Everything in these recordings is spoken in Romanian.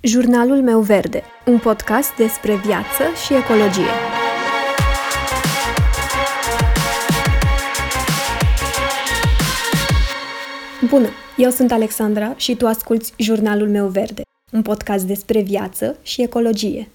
Jurnalul meu verde, un podcast despre viață și ecologie. Bună, eu sunt Alexandra și tu asculți Jurnalul meu verde, un podcast despre viață și ecologie.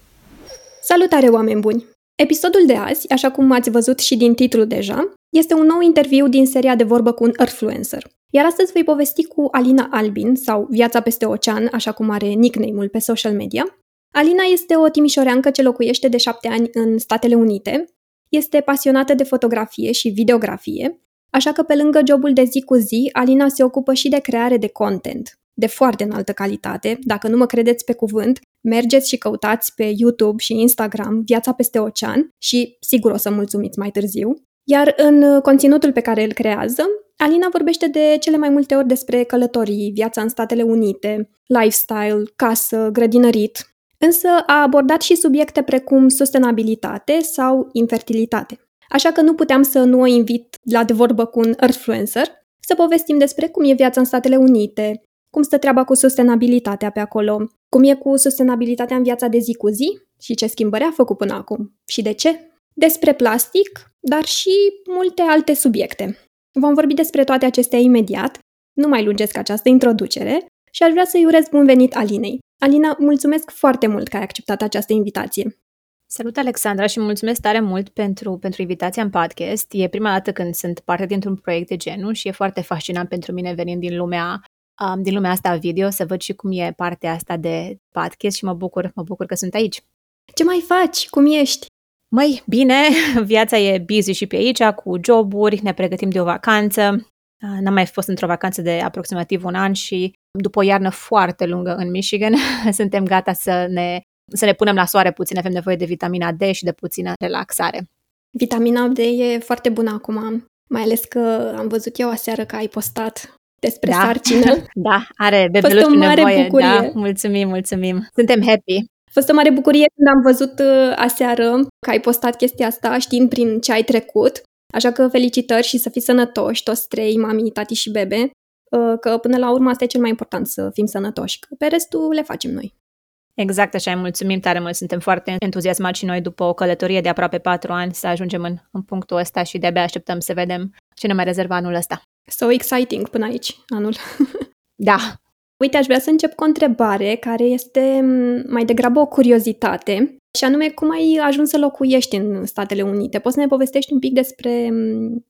Salutare, oameni buni! Episodul de azi, așa cum ați văzut și din titlu deja, este un nou interviu din seria de vorbă cu un Earthfluencer. Iar astăzi voi povesti cu Alina Albin, sau Viața peste ocean, așa cum are nickname-ul pe social media. Alina este o timișoreancă ce locuiește de șapte ani în Statele Unite, este pasionată de fotografie și videografie, așa că pe lângă jobul de zi cu zi, Alina se ocupă și de creare de content, de foarte înaltă calitate. Dacă nu mă credeți pe cuvânt, mergeți și căutați pe YouTube și Instagram Viața peste ocean și sigur o să mulțumiți mai târziu. Iar în conținutul pe care îl creează, Alina vorbește de cele mai multe ori despre călătorii, viața în Statele Unite, lifestyle, casă, grădinărit, însă a abordat și subiecte precum sustenabilitate sau infertilitate. Așa că nu puteam să nu o invit la de vorbă cu un Earthfluencer să povestim despre cum e viața în Statele Unite, cum stă treaba cu sustenabilitatea pe acolo, cum e cu sustenabilitatea în viața de zi cu zi și ce schimbări a făcut până acum și de ce. Despre plastic, dar și multe alte subiecte. Vom vorbi despre toate acestea imediat, nu mai lungesc această introducere și aș vrea să-i urez bun venit Alinei. Alina, mulțumesc foarte mult că ai acceptat această invitație. Salut, Alexandra, și mulțumesc tare mult pentru, pentru invitația în podcast. E prima dată când sunt parte dintr-un proiect de genul și e foarte fascinant pentru mine venind din lumea um, din lumea asta video, să văd și cum e partea asta de podcast și mă bucur, mă bucur că sunt aici. Ce mai faci? Cum ești? Măi, bine, viața e busy și pe aici, cu joburi, ne pregătim de o vacanță. N-am mai fost într-o vacanță de aproximativ un an și după o iarnă foarte lungă în Michigan, suntem gata să ne, să ne punem la soare puțin, avem nevoie de vitamina D și de puțină relaxare. Vitamina D e foarte bună acum, mai ales că am văzut eu aseară că ai postat despre da. sarcină. da, are bebelușul nevoie. Bucurie. Da, mulțumim, mulțumim. Suntem happy fost o mare bucurie când am văzut uh, aseară că ai postat chestia asta știind prin ce ai trecut. Așa că felicitări și să fii sănătoși, toți trei, mami, tati și bebe, uh, că până la urmă asta e cel mai important, să fim sănătoși, că pe restul le facem noi. Exact așa, mulțumim tare mult, suntem foarte entuziasmați și noi după o călătorie de aproape patru ani să ajungem în, în punctul ăsta și de-abia așteptăm să vedem ce ne mai rezervă anul ăsta. So exciting până aici, anul. da, Uite, aș vrea să încep cu o întrebare care este mai degrabă o curiozitate și anume cum ai ajuns să locuiești în Statele Unite. Poți să ne povestești un pic despre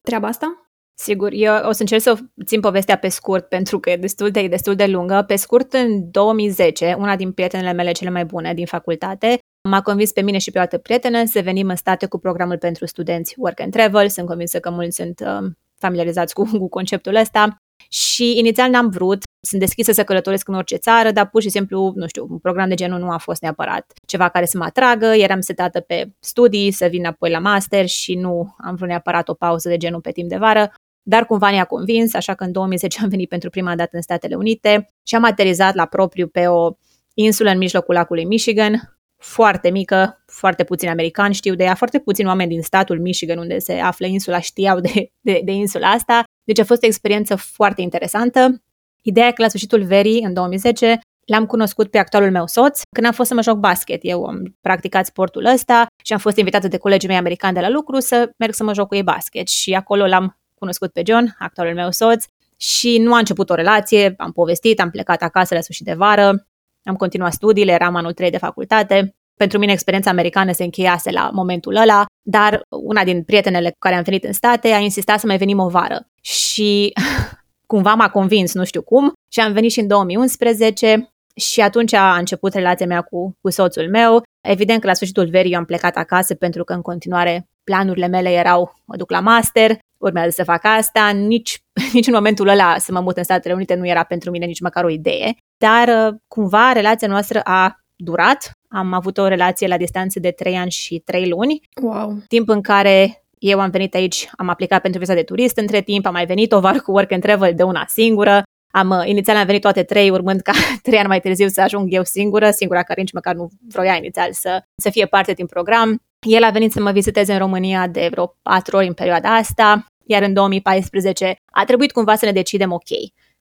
treaba asta? Sigur, eu o să încerc să țin povestea pe scurt pentru că e destul de, destul de lungă. Pe scurt, în 2010, una din prietenele mele cele mai bune din facultate m-a convins pe mine și pe o altă prietenă să venim în state cu programul pentru studenți Work and Travel. Sunt convinsă că mulți sunt uh, familiarizați cu, cu conceptul ăsta. Și inițial n-am vrut, sunt deschisă să călătoresc în orice țară, dar pur și simplu, nu știu, un program de genul nu a fost neapărat ceva care să mă atragă, eram setată pe studii, să vin apoi la master și nu am vrut neapărat o pauză de genul pe timp de vară, dar cumva ne-a convins, așa că în 2010 am venit pentru prima dată în Statele Unite și am aterizat la propriu pe o insulă în mijlocul lacului Michigan, foarte mică, foarte puțin americani știu de ea, foarte puțini oameni din statul Michigan unde se află insula știau de, de, de insula asta. Deci a fost o experiență foarte interesantă. Ideea e că la sfârșitul verii, în 2010, L-am cunoscut pe actualul meu soț când am fost să mă joc basket. Eu am practicat sportul ăsta și am fost invitată de colegii mei americani de la lucru să merg să mă joc cu ei basket. Și acolo l-am cunoscut pe John, actualul meu soț, și nu a început o relație, am povestit, am plecat acasă la sfârșit de vară, am continuat studiile, eram anul 3 de facultate. Pentru mine experiența americană se încheiase la momentul ăla, dar una din prietenele cu care am venit în state a insistat să mai venim o vară. Și cumva m-a convins, nu știu cum, și am venit și în 2011 și atunci a început relația mea cu, cu soțul meu. Evident că la sfârșitul verii eu am plecat acasă pentru că în continuare planurile mele erau mă duc la master, urmează să fac asta, nici, nici în momentul ăla să mă mut în Statele Unite nu era pentru mine nici măcar o idee, dar uh, cumva relația noastră a durat. Am avut o relație la distanță de 3 ani și 3 luni, wow. timp în care eu am venit aici, am aplicat pentru viza de turist între timp, am mai venit o vară cu work and travel de una singură, am, uh, inițial am venit toate trei, urmând ca trei ani mai târziu să ajung eu singură, singura care nici măcar nu vroia inițial să, să fie parte din program. El a venit să mă viziteze în România de vreo patru ori în perioada asta, iar în 2014 a trebuit cumva să ne decidem ok,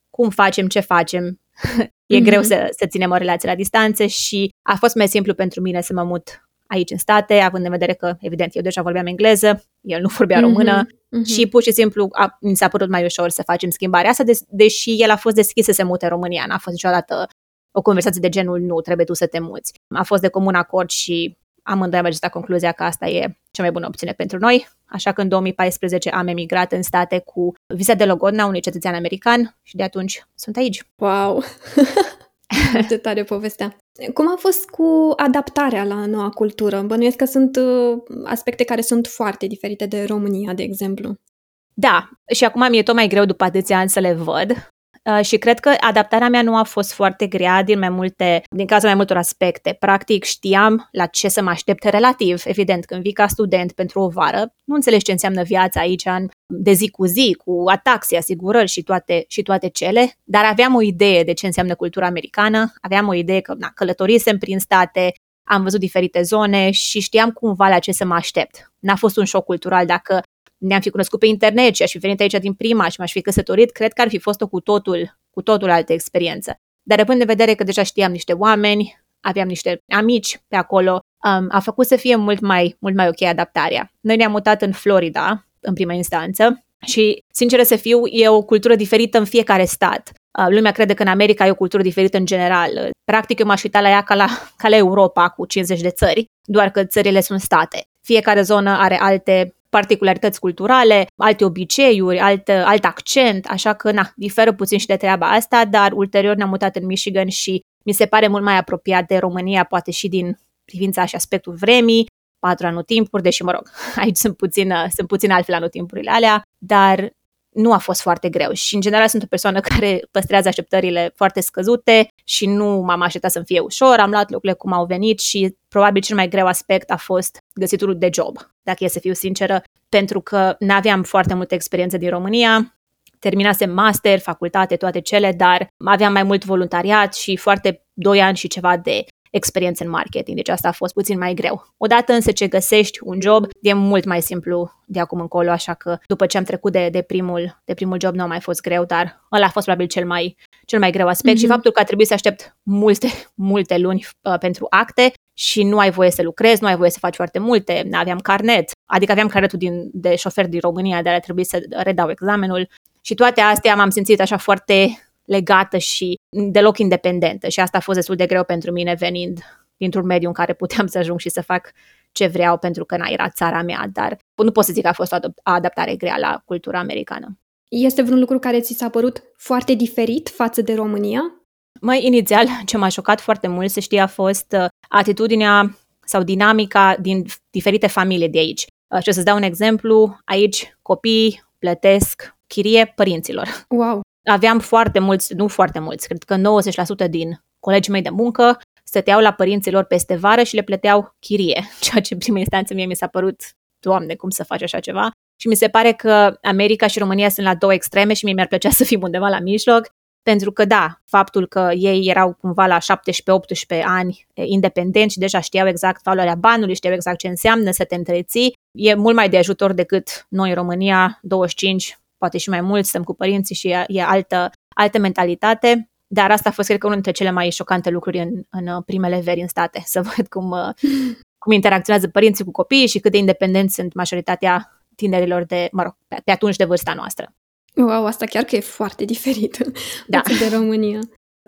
cum facem, ce facem e mm-hmm. greu să, să ținem o relație la distanță și a fost mai simplu pentru mine să mă mut aici în state, având în vedere că, evident, eu deja vorbeam engleză, el nu vorbea mm-hmm. română mm-hmm. și pur și simplu a, mi s-a părut mai ușor să facem schimbarea asta, de- deși el a fost deschis să se mute în România, n-a fost niciodată o conversație de genul nu, trebuie tu să te muți. A fost de comun acord și amândoi am ajuns la concluzia că asta e cea mai bună opțiune pentru noi, așa că în 2014 am emigrat în state cu visa de logodna unui cetățean american și de atunci sunt aici. Wow! Ce tare povestea. Cum a fost cu adaptarea la noua cultură? Bănuiesc că sunt uh, aspecte care sunt foarte diferite de România, de exemplu. Da, și acum mi-e tot mai greu după atâția ani să le văd, Uh, și cred că adaptarea mea nu a fost foarte grea din mai multe, din cauza mai multor aspecte. Practic știam la ce să mă aștept relativ. Evident, când vii ca student pentru o vară, nu înțelegi ce înseamnă viața aici în, de zi cu zi, cu ataxi, asigurări și toate, și toate cele, dar aveam o idee de ce înseamnă cultura americană, aveam o idee că na, călătorisem prin state, am văzut diferite zone și știam cumva la ce să mă aștept. N-a fost un șoc cultural dacă ne-am fi cunoscut pe internet și aș fi venit aici din prima și m-aș fi căsătorit, cred că ar fi fost o cu totul, cu totul altă experiență. Dar având de vedere că deja știam niște oameni, aveam niște amici pe acolo, um, a făcut să fie mult mai, mult mai ok adaptarea. Noi ne-am mutat în Florida, în prima instanță, și, sincer să fiu, e o cultură diferită în fiecare stat. Uh, lumea crede că în America e o cultură diferită în general. Practic, eu m-aș uita la ea ca la, ca la Europa, cu 50 de țări, doar că țările sunt state. Fiecare zonă are alte particularități culturale, alte obiceiuri, alt, alt accent, așa că, na, diferă puțin și de treaba asta, dar ulterior ne-am mutat în Michigan și mi se pare mult mai apropiat de România, poate și din privința și aspectul vremii, patru anotimpuri, deși, mă rog, aici sunt puțin, sunt puțin altfel anotimpurile alea, dar nu a fost foarte greu. Și în general sunt o persoană care păstrează așteptările foarte scăzute și nu m-am așteptat să-mi fie ușor, am luat lucrurile cum au venit și probabil cel mai greu aspect a fost găsitul de job, dacă e să fiu sinceră, pentru că n-aveam foarte multă experiență din România, terminasem master, facultate, toate cele, dar aveam mai mult voluntariat și foarte doi ani și ceva de experiență în marketing, deci asta a fost puțin mai greu. Odată însă ce găsești un job, e mult mai simplu de acum încolo, așa că după ce am trecut de, de, primul, de primul job nu a mai fost greu, dar ăla a fost probabil cel mai, cel mai greu aspect mm-hmm. și faptul că a trebuit să aștept multe, multe luni uh, pentru acte și nu ai voie să lucrezi, nu ai voie să faci foarte multe, aveam carnet, adică aveam carnetul din, de șofer din România, dar a trebuit să redau examenul și toate astea m-am simțit așa foarte legată și deloc independentă și asta a fost destul de greu pentru mine venind dintr-un mediu în care puteam să ajung și să fac ce vreau pentru că n-a era țara mea, dar nu pot să zic că a fost o adaptare grea la cultura americană. Este vreun lucru care ți s-a părut foarte diferit față de România? Mai inițial, ce m-a șocat foarte mult, să știi, a fost uh, atitudinea sau dinamica din diferite familii de aici. Uh, și o să-ți dau un exemplu. Aici copiii plătesc chirie părinților. Wow! Aveam foarte mulți, nu foarte mulți, cred că 90% din colegii mei de muncă stăteau la părinților peste vară și le plăteau chirie, ceea ce în prima instanță mie mi s-a părut, Doamne, cum să faci așa ceva? Și mi se pare că America și România sunt la două extreme și mie mi-ar plăcea să fim undeva la mijloc, pentru că da, faptul că ei erau cumva la 17-18 ani independenți și deja știau exact valoarea banului, știau exact ce înseamnă să te întreții, e mult mai de ajutor decât noi în România, 25, poate și mai mult, stăm cu părinții și e, e altă, altă mentalitate. Dar asta a fost, cred că, unul dintre cele mai șocante lucruri în, în uh, primele veri în state, să văd cum, uh, cum interacționează părinții cu copiii și cât de independenți sunt majoritatea tinerilor de, mă rog, pe, pe atunci de vârsta noastră. Wow, asta chiar că e foarte diferit da. de România.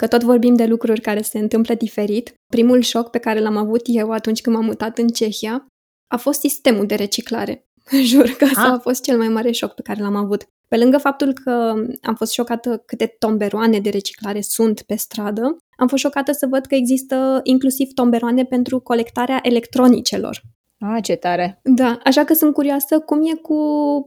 Că tot vorbim de lucruri care se întâmplă diferit. Primul șoc pe care l-am avut eu atunci când m-am mutat în Cehia a fost sistemul de reciclare. Jur că asta ah. a fost cel mai mare șoc pe care l-am avut. Pe lângă faptul că am fost șocată câte tomberoane de reciclare sunt pe stradă, am fost șocată să văd că există inclusiv tomberoane pentru colectarea electronicelor. Ah, ce tare! Da, așa că sunt curioasă cum e cu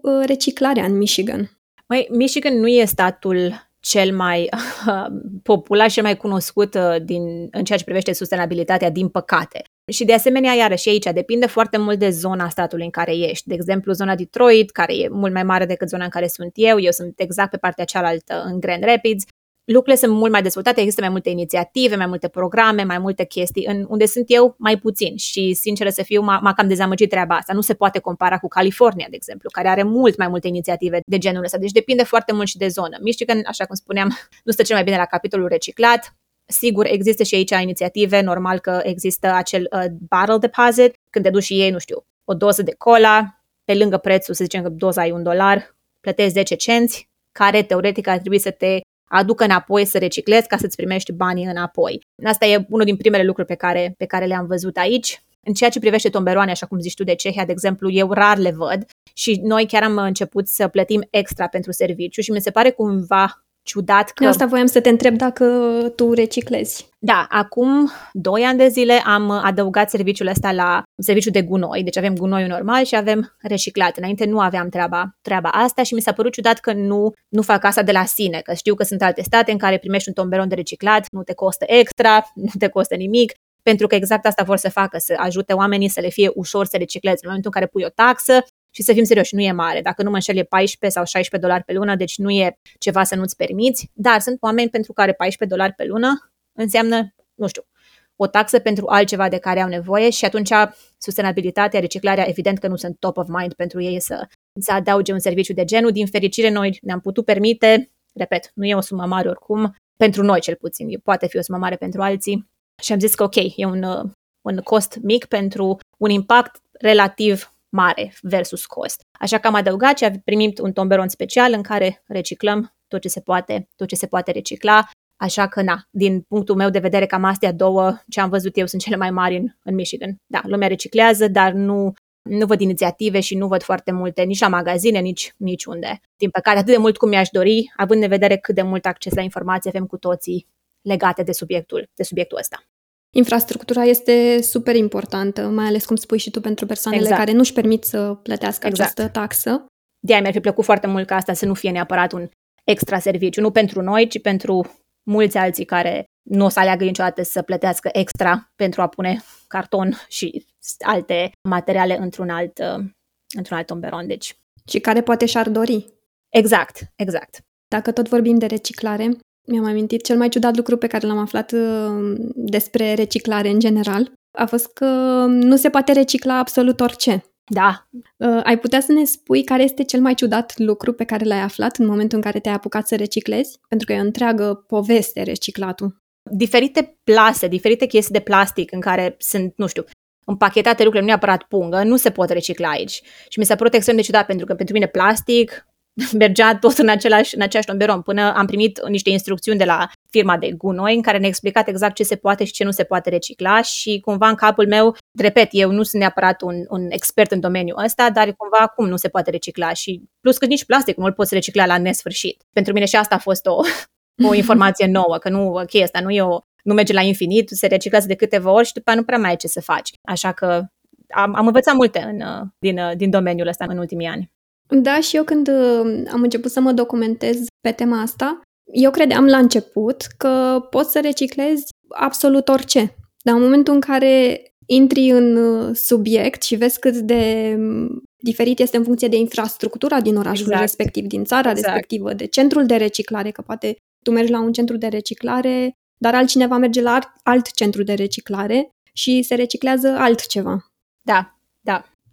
uh, reciclarea în Michigan. Măi, Michigan nu e statul cel mai popular și cel mai cunoscut uh, din, în ceea ce privește sustenabilitatea, din păcate. Și de asemenea, iarăși aici, depinde foarte mult de zona statului în care ești. De exemplu, zona Detroit, care e mult mai mare decât zona în care sunt eu, eu sunt exact pe partea cealaltă, în Grand Rapids, lucrurile sunt mult mai dezvoltate, există mai multe inițiative, mai multe programe, mai multe chestii, în unde sunt eu mai puțin și, sincer să fiu, m-a, m-a cam dezamăgit treaba asta. Nu se poate compara cu California, de exemplu, care are mult mai multe inițiative de genul ăsta, deci depinde foarte mult și de zonă. Michigan, așa cum spuneam, nu stă cel mai bine la capitolul reciclat, Sigur, există și aici inițiative, normal că există acel uh, bottle deposit, când te duci și ei, nu știu, o doză de cola, pe lângă prețul, să zicem că doza e un dolar, plătești 10 cenți, care teoretic ar trebui să te aducă înapoi să reciclezi ca să-ți primești banii înapoi. Asta e unul din primele lucruri pe care, pe care le-am văzut aici. În ceea ce privește tomberoane, așa cum zici tu de Cehia, de exemplu, eu rar le văd și noi chiar am început să plătim extra pentru serviciu și mi se pare cumva ciudat că... Asta voiam să te întreb dacă tu reciclezi. Da, acum 2 ani de zile am adăugat serviciul ăsta la serviciul de gunoi, deci avem gunoiul normal și avem reciclat. Înainte nu aveam treaba, treaba asta și mi s-a părut ciudat că nu, nu fac asta de la sine, că știu că sunt alte state în care primești un tomberon de reciclat, nu te costă extra, nu te costă nimic, pentru că exact asta vor să facă, să ajute oamenii să le fie ușor să recicleze. În momentul în care pui o taxă, și să fim serioși, nu e mare. Dacă nu mă înșel, e 14 sau 16 dolari pe lună, deci nu e ceva să nu-ți permiți. Dar sunt oameni pentru care 14 dolari pe lună înseamnă, nu știu, o taxă pentru altceva de care au nevoie și atunci sustenabilitatea, reciclarea, evident că nu sunt top of mind pentru ei să, să adauge un serviciu de genul. Din fericire, noi ne-am putut permite, repet, nu e o sumă mare oricum, pentru noi cel puțin, poate fi o sumă mare pentru alții. Și am zis că ok, e un, un cost mic pentru un impact relativ mare versus cost. Așa că am adăugat și am primit un tomberon special în care reciclăm tot ce se poate, tot ce se poate recicla. Așa că, na, din punctul meu de vedere, cam astea două, ce am văzut eu, sunt cele mai mari în, în Michigan. Da, lumea reciclează, dar nu, nu văd inițiative și nu văd foarte multe, nici la magazine, nici, nici unde. Din păcate, atât de mult cum mi-aș dori, având în vedere cât de mult acces la informații avem cu toții legate de subiectul, de subiectul ăsta. Infrastructura este super importantă, mai ales, cum spui și tu, pentru persoanele exact. care nu-și permit să plătească exact. această taxă. De aia mi-ar fi plăcut foarte mult ca asta să nu fie neapărat un extra serviciu, nu pentru noi, ci pentru mulți alții care nu o să aleagă niciodată să plătească extra pentru a pune carton și alte materiale într-un alt, uh, într-un alt tomberon. Deci. Și care poate și-ar dori. Exact, exact. Dacă tot vorbim de reciclare, mi-am amintit cel mai ciudat lucru pe care l-am aflat uh, despre reciclare în general a fost că nu se poate recicla absolut orice. Da. Uh, ai putea să ne spui care este cel mai ciudat lucru pe care l-ai aflat în momentul în care te-ai apucat să reciclezi? Pentru că e o întreagă poveste reciclatul. Diferite plase, diferite chestii de plastic în care sunt, nu știu, împachetate lucrurile, nu neapărat pungă, nu se pot recicla aici. Și mi s-a părut extrem de ciudat pentru că pentru mine plastic mergea tot în, același, în aceeași tomberon, până am primit niște instrucțiuni de la firma de gunoi în care ne-a explicat exact ce se poate și ce nu se poate recicla și cumva în capul meu, repet, eu nu sunt neapărat un, un expert în domeniul ăsta, dar cumva cum nu se poate recicla și plus că nici plastic nu îl poți recicla la nesfârșit. Pentru mine și asta a fost o, o informație nouă, că nu, ok, asta nu e o, nu merge la infinit, se reciclează de câteva ori și după nu prea mai ai ce să faci. Așa că am, am învățat multe în, din, din domeniul ăsta în ultimii ani. Da, și eu când uh, am început să mă documentez pe tema asta, eu credeam la început că poți să reciclezi absolut orice. Dar în momentul în care intri în uh, subiect și vezi cât de mm, diferit este în funcție de infrastructura din orașul exact. respectiv, din țara exact. respectivă, de centrul de reciclare, că poate tu mergi la un centru de reciclare, dar altcineva merge la alt centru de reciclare și se reciclează altceva. Da, da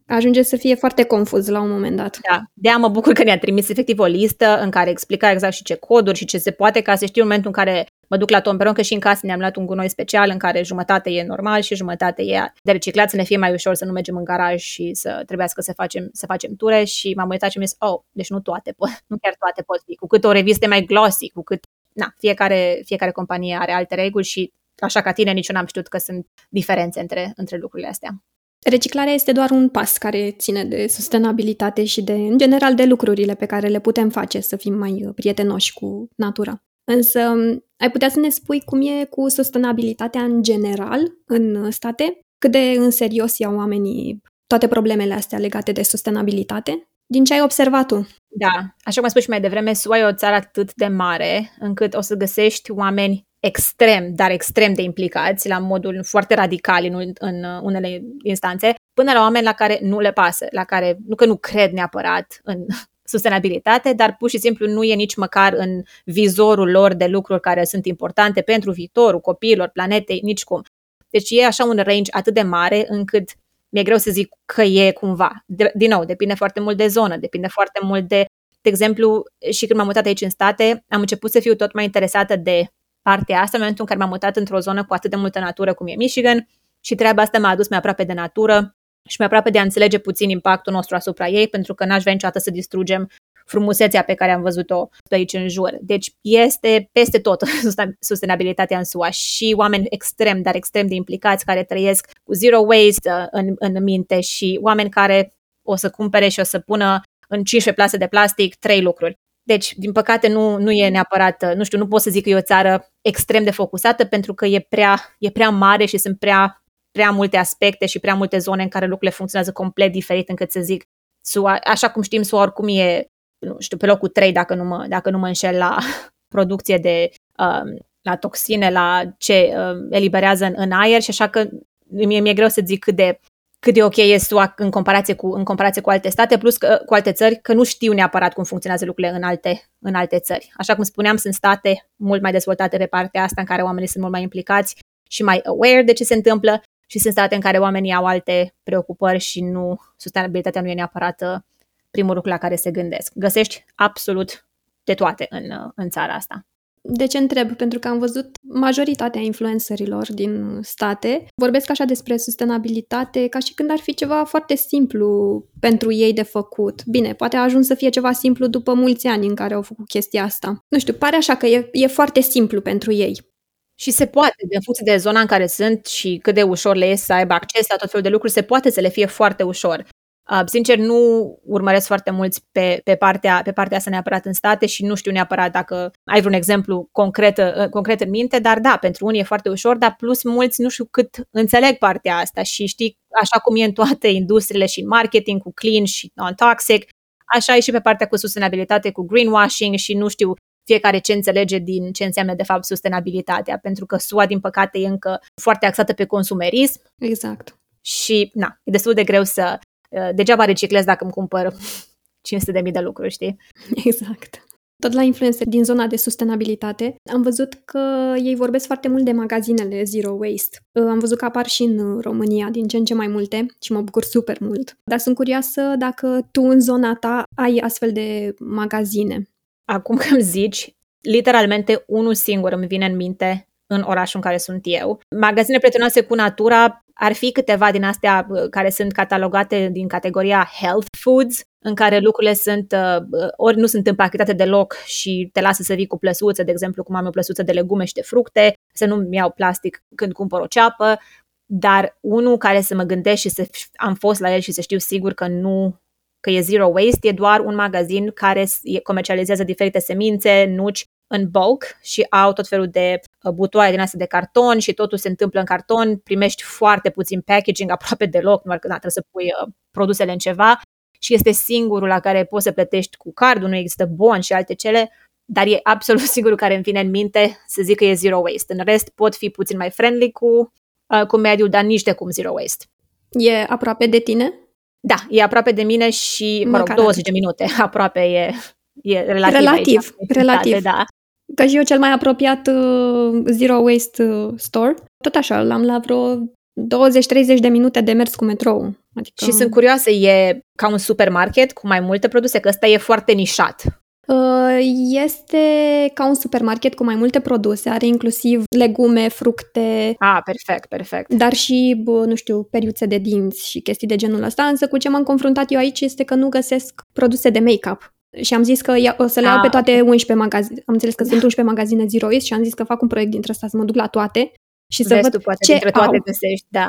ajunge să fie foarte confuz la un moment dat. Da, de mă bucur că ne-a trimis efectiv o listă în care explica exact și ce coduri și ce se poate ca să știu în momentul în care mă duc la tomberon, că și în casă ne-am luat un gunoi special în care jumătate e normal și jumătate e de reciclat, să ne fie mai ușor să nu mergem în garaj și să trebuiască să facem, să facem ture și m-am uitat și mi-am zis, oh, deci nu toate pot, nu chiar toate pot fi. Cu cât o revistă mai glossy, cu cât, na, fiecare, fiecare companie are alte reguli și așa ca tine nici eu n-am știut că sunt diferențe între, între lucrurile astea. Reciclarea este doar un pas care ține de sustenabilitate și de, în general, de lucrurile pe care le putem face să fim mai uh, prietenoși cu natura. Însă, um, ai putea să ne spui cum e cu sustenabilitatea în general în state? Cât de în serios iau oamenii toate problemele astea legate de sustenabilitate? Din ce ai observat tu? Da, așa cum am spus și mai devreme, SUA e o țară atât de mare încât o să găsești oameni extrem, dar extrem de implicați, la modul foarte radical în, în unele instanțe, până la oameni la care nu le pasă, la care nu că nu cred neapărat în sustenabilitate, dar pur și simplu nu e nici măcar în vizorul lor de lucruri care sunt importante pentru viitorul copiilor, planetei, nici cum. Deci e așa un range atât de mare încât mi-e greu să zic că e cumva. De, din nou, depinde foarte mult de zonă, depinde foarte mult de, de exemplu, și când m-am mutat aici în state, am început să fiu tot mai interesată de partea asta în momentul în care m-am mutat într-o zonă cu atât de multă natură cum e Michigan și treaba asta m-a adus mai aproape de natură și mai aproape de a înțelege puțin impactul nostru asupra ei, pentru că n-aș vrea niciodată să distrugem frumusețea pe care am văzut-o pe aici în jur. Deci este peste tot sustenabilitatea în SUA și oameni extrem, dar extrem de implicați care trăiesc cu zero waste uh, în, în minte și oameni care o să cumpere și o să pună în 15 plase de plastic trei lucruri. Deci, din păcate, nu, nu e neapărat, uh, nu știu, nu pot să zic că e o țară extrem de focusată pentru că e prea, e prea mare și sunt prea, prea multe aspecte și prea multe zone în care lucrurile funcționează complet diferit încât să zic SUA, așa cum știm, SUA oricum e nu știu, pe locul 3 dacă nu mă, dacă nu mă înșel la producție de um, la toxine, la ce um, eliberează în, în aer și așa că mie mi-e greu să zic cât de, cât de ok e SUA în comparație, cu, în comparație cu alte state, plus că, cu alte țări, că nu știu neapărat cum funcționează lucrurile în alte, în alte țări. Așa cum spuneam, sunt state mult mai dezvoltate pe partea asta, în care oamenii sunt mult mai implicați și mai aware de ce se întâmplă și sunt state în care oamenii au alte preocupări și nu, sustenabilitatea nu e neapărat uh, primul lucru la care se gândesc. Găsești absolut de toate în, în țara asta. De ce întreb? Pentru că am văzut majoritatea influencerilor din state vorbesc așa despre sustenabilitate ca și când ar fi ceva foarte simplu pentru ei de făcut. Bine, poate a ajuns să fie ceva simplu după mulți ani în care au făcut chestia asta. Nu știu, pare așa că e, e foarte simplu pentru ei. Și se poate, în funcție de zona în care sunt și cât de ușor le este să aibă acces la tot felul de lucruri, se poate să le fie foarte ușor. Uh, sincer, nu urmăresc foarte mulți pe, pe, partea, pe partea asta neapărat în state și nu știu neapărat dacă ai vreun exemplu concret, uh, concret în minte, dar da, pentru unii e foarte ușor, dar plus mulți nu știu cât înțeleg partea asta și știi, așa cum e în toate industriile și în marketing, cu clean și non-toxic, așa e și pe partea cu sustenabilitate, cu greenwashing și nu știu fiecare ce înțelege din ce înseamnă de fapt sustenabilitatea, pentru că SUA, din păcate, e încă foarte axată pe consumerism. Exact. Și, na, e destul de greu să, Uh, degeaba reciclez dacă îmi cumpăr 500 de mii de lucruri, știi? Exact. Tot la influencer din zona de sustenabilitate, am văzut că ei vorbesc foarte mult de magazinele Zero Waste. Uh, am văzut că apar și în România din ce în ce mai multe și mă bucur super mult. Dar sunt curioasă dacă tu în zona ta ai astfel de magazine. Acum că îmi zici, literalmente unul singur îmi vine în minte în orașul în care sunt eu. Magazine prietenoase cu natura ar fi câteva din astea uh, care sunt catalogate din categoria health foods, în care lucrurile sunt uh, ori nu sunt împachetate deloc și te lasă să vii cu plăsuță, de exemplu cum am o plăsuță de legume și de fructe, să nu-mi iau plastic când cumpăr o ceapă, dar unul care să mă gândesc și să am fost la el și să știu sigur că nu că e zero waste, e doar un magazin care comercializează diferite semințe, nuci în bulk și au tot felul de uh, butoaie din astea de carton și totul se întâmplă în carton, primești foarte puțin packaging, aproape deloc, numai că da, trebuie să pui uh, produsele în ceva și este singurul la care poți să plătești cu cardul, nu există bon și alte cele, dar e absolut singurul care îmi vine în minte să zic că e zero waste. În rest pot fi puțin mai friendly cu, uh, cu mediul, dar nici de cum zero waste. E aproape de tine? Da, e aproape de mine și, mă rog, 20 de minute aproape e, e relativ Relativ, aici, relativ. Da. Că și eu cel mai apropiat uh, Zero Waste uh, Store, tot așa, l-am la vreo 20-30 de minute de mers cu metrou. Adică... Și sunt curioasă, e ca un supermarket cu mai multe produse, că ăsta e foarte nișat. Uh, este ca un supermarket cu mai multe produse, are inclusiv legume, fructe. Ah, perfect, perfect. Dar și, bă, nu știu, periuțe de dinți și chestii de genul ăsta, însă cu ce m-am confruntat eu aici este că nu găsesc produse de make-up. Și am zis că ia, o să le iau pe ah, toate 11 magazine. Am înțeles că sunt 11 magazine Zero Waste și am zis că fac un proiect dintre asta să mă duc la toate și să Vezi văd tu, poate ce dintre toate au. găsești, da.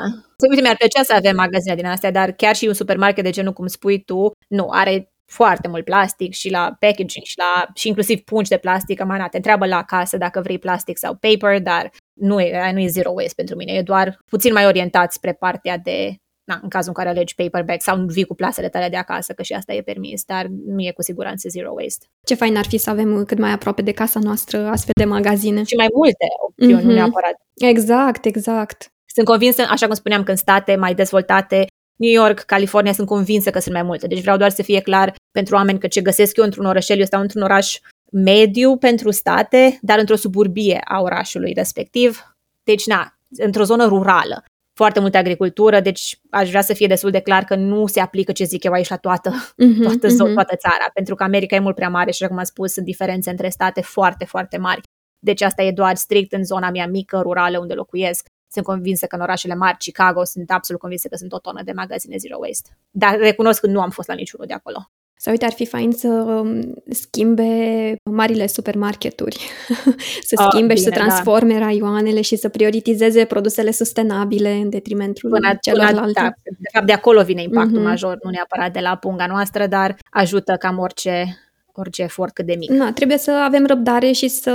Uite, mi-ar plăcea să avem magazine din astea, dar chiar și un supermarket de genul cum spui tu, nu, are foarte mult plastic și la packaging și, la, și inclusiv pungi de plastic, amana, te întreabă la casă dacă vrei plastic sau paper, dar nu e, nu e zero waste pentru mine, e doar puțin mai orientat spre partea de na, în cazul în care alegi paperback sau vii cu plasele tale de acasă, că și asta e permis, dar nu e cu siguranță zero waste. Ce fain ar fi să avem cât mai aproape de casa noastră astfel de magazine. Și mai multe opțiuni, mm-hmm. nu neapărat. Exact, exact. Sunt convinsă, așa cum spuneam, că în state mai dezvoltate New York, California sunt convinsă că sunt mai multe. Deci vreau doar să fie clar pentru oameni că ce găsesc eu într-un orășel, eu stau într-un oraș mediu pentru state, dar într-o suburbie a orașului respectiv. Deci, na, într-o zonă rurală. Foarte multă agricultură, deci aș vrea să fie destul de clar că nu se aplică ce zic eu aici la toată, uh-huh, toată, uh-huh. toată țara, pentru că America e mult prea mare și, cum am spus, sunt diferențe între state foarte, foarte mari. Deci asta e doar strict în zona mea mică, rurală, unde locuiesc. Sunt convinsă că în orașele mari, Chicago, sunt absolut convinsă că sunt o tonă de magazine Zero Waste. Dar recunosc că nu am fost la niciunul de acolo. Sau uite, ar fi fain să um, schimbe marile supermarketuri, să oh, schimbe bine, și să da. transforme da. raioanele și să prioritizeze produsele sustenabile în detrimentul până, celorlalte. Până, da, de fapt, de acolo vine impactul mm-hmm. major, nu neapărat de la punga noastră, dar ajută cam orice, orice efort cât de mic. Na, trebuie să avem răbdare și să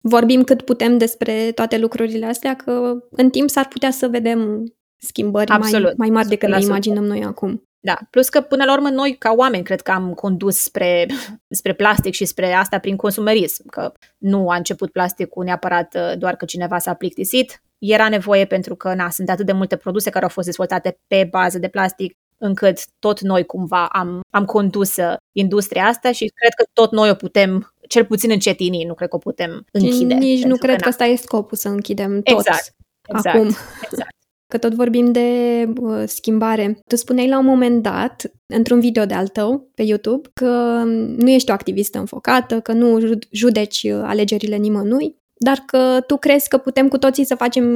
vorbim cât putem despre toate lucrurile astea, că în timp s-ar putea să vedem schimbări Absolut. mai, mai mari decât ne imaginăm noi acum. Da, plus că până la urmă noi ca oameni cred că am condus spre, spre plastic și spre asta prin consumerism, că nu a început plasticul neapărat uh, doar că cineva s-a plictisit, era nevoie pentru că na, sunt atât de multe produse care au fost dezvoltate pe bază de plastic, încât tot noi cumva am, am condus uh, industria asta și cred că tot noi o putem, cel puțin încetini, nu cred că o putem închide. Nici nu cred că, că ăsta e scopul, să închidem tot exact, exact, acum. Exact că tot vorbim de uh, schimbare. Tu spuneai la un moment dat, într-un video de-al tău pe YouTube, că nu ești o activistă înfocată, că nu judeci uh, alegerile nimănui, dar că tu crezi că putem cu toții să facem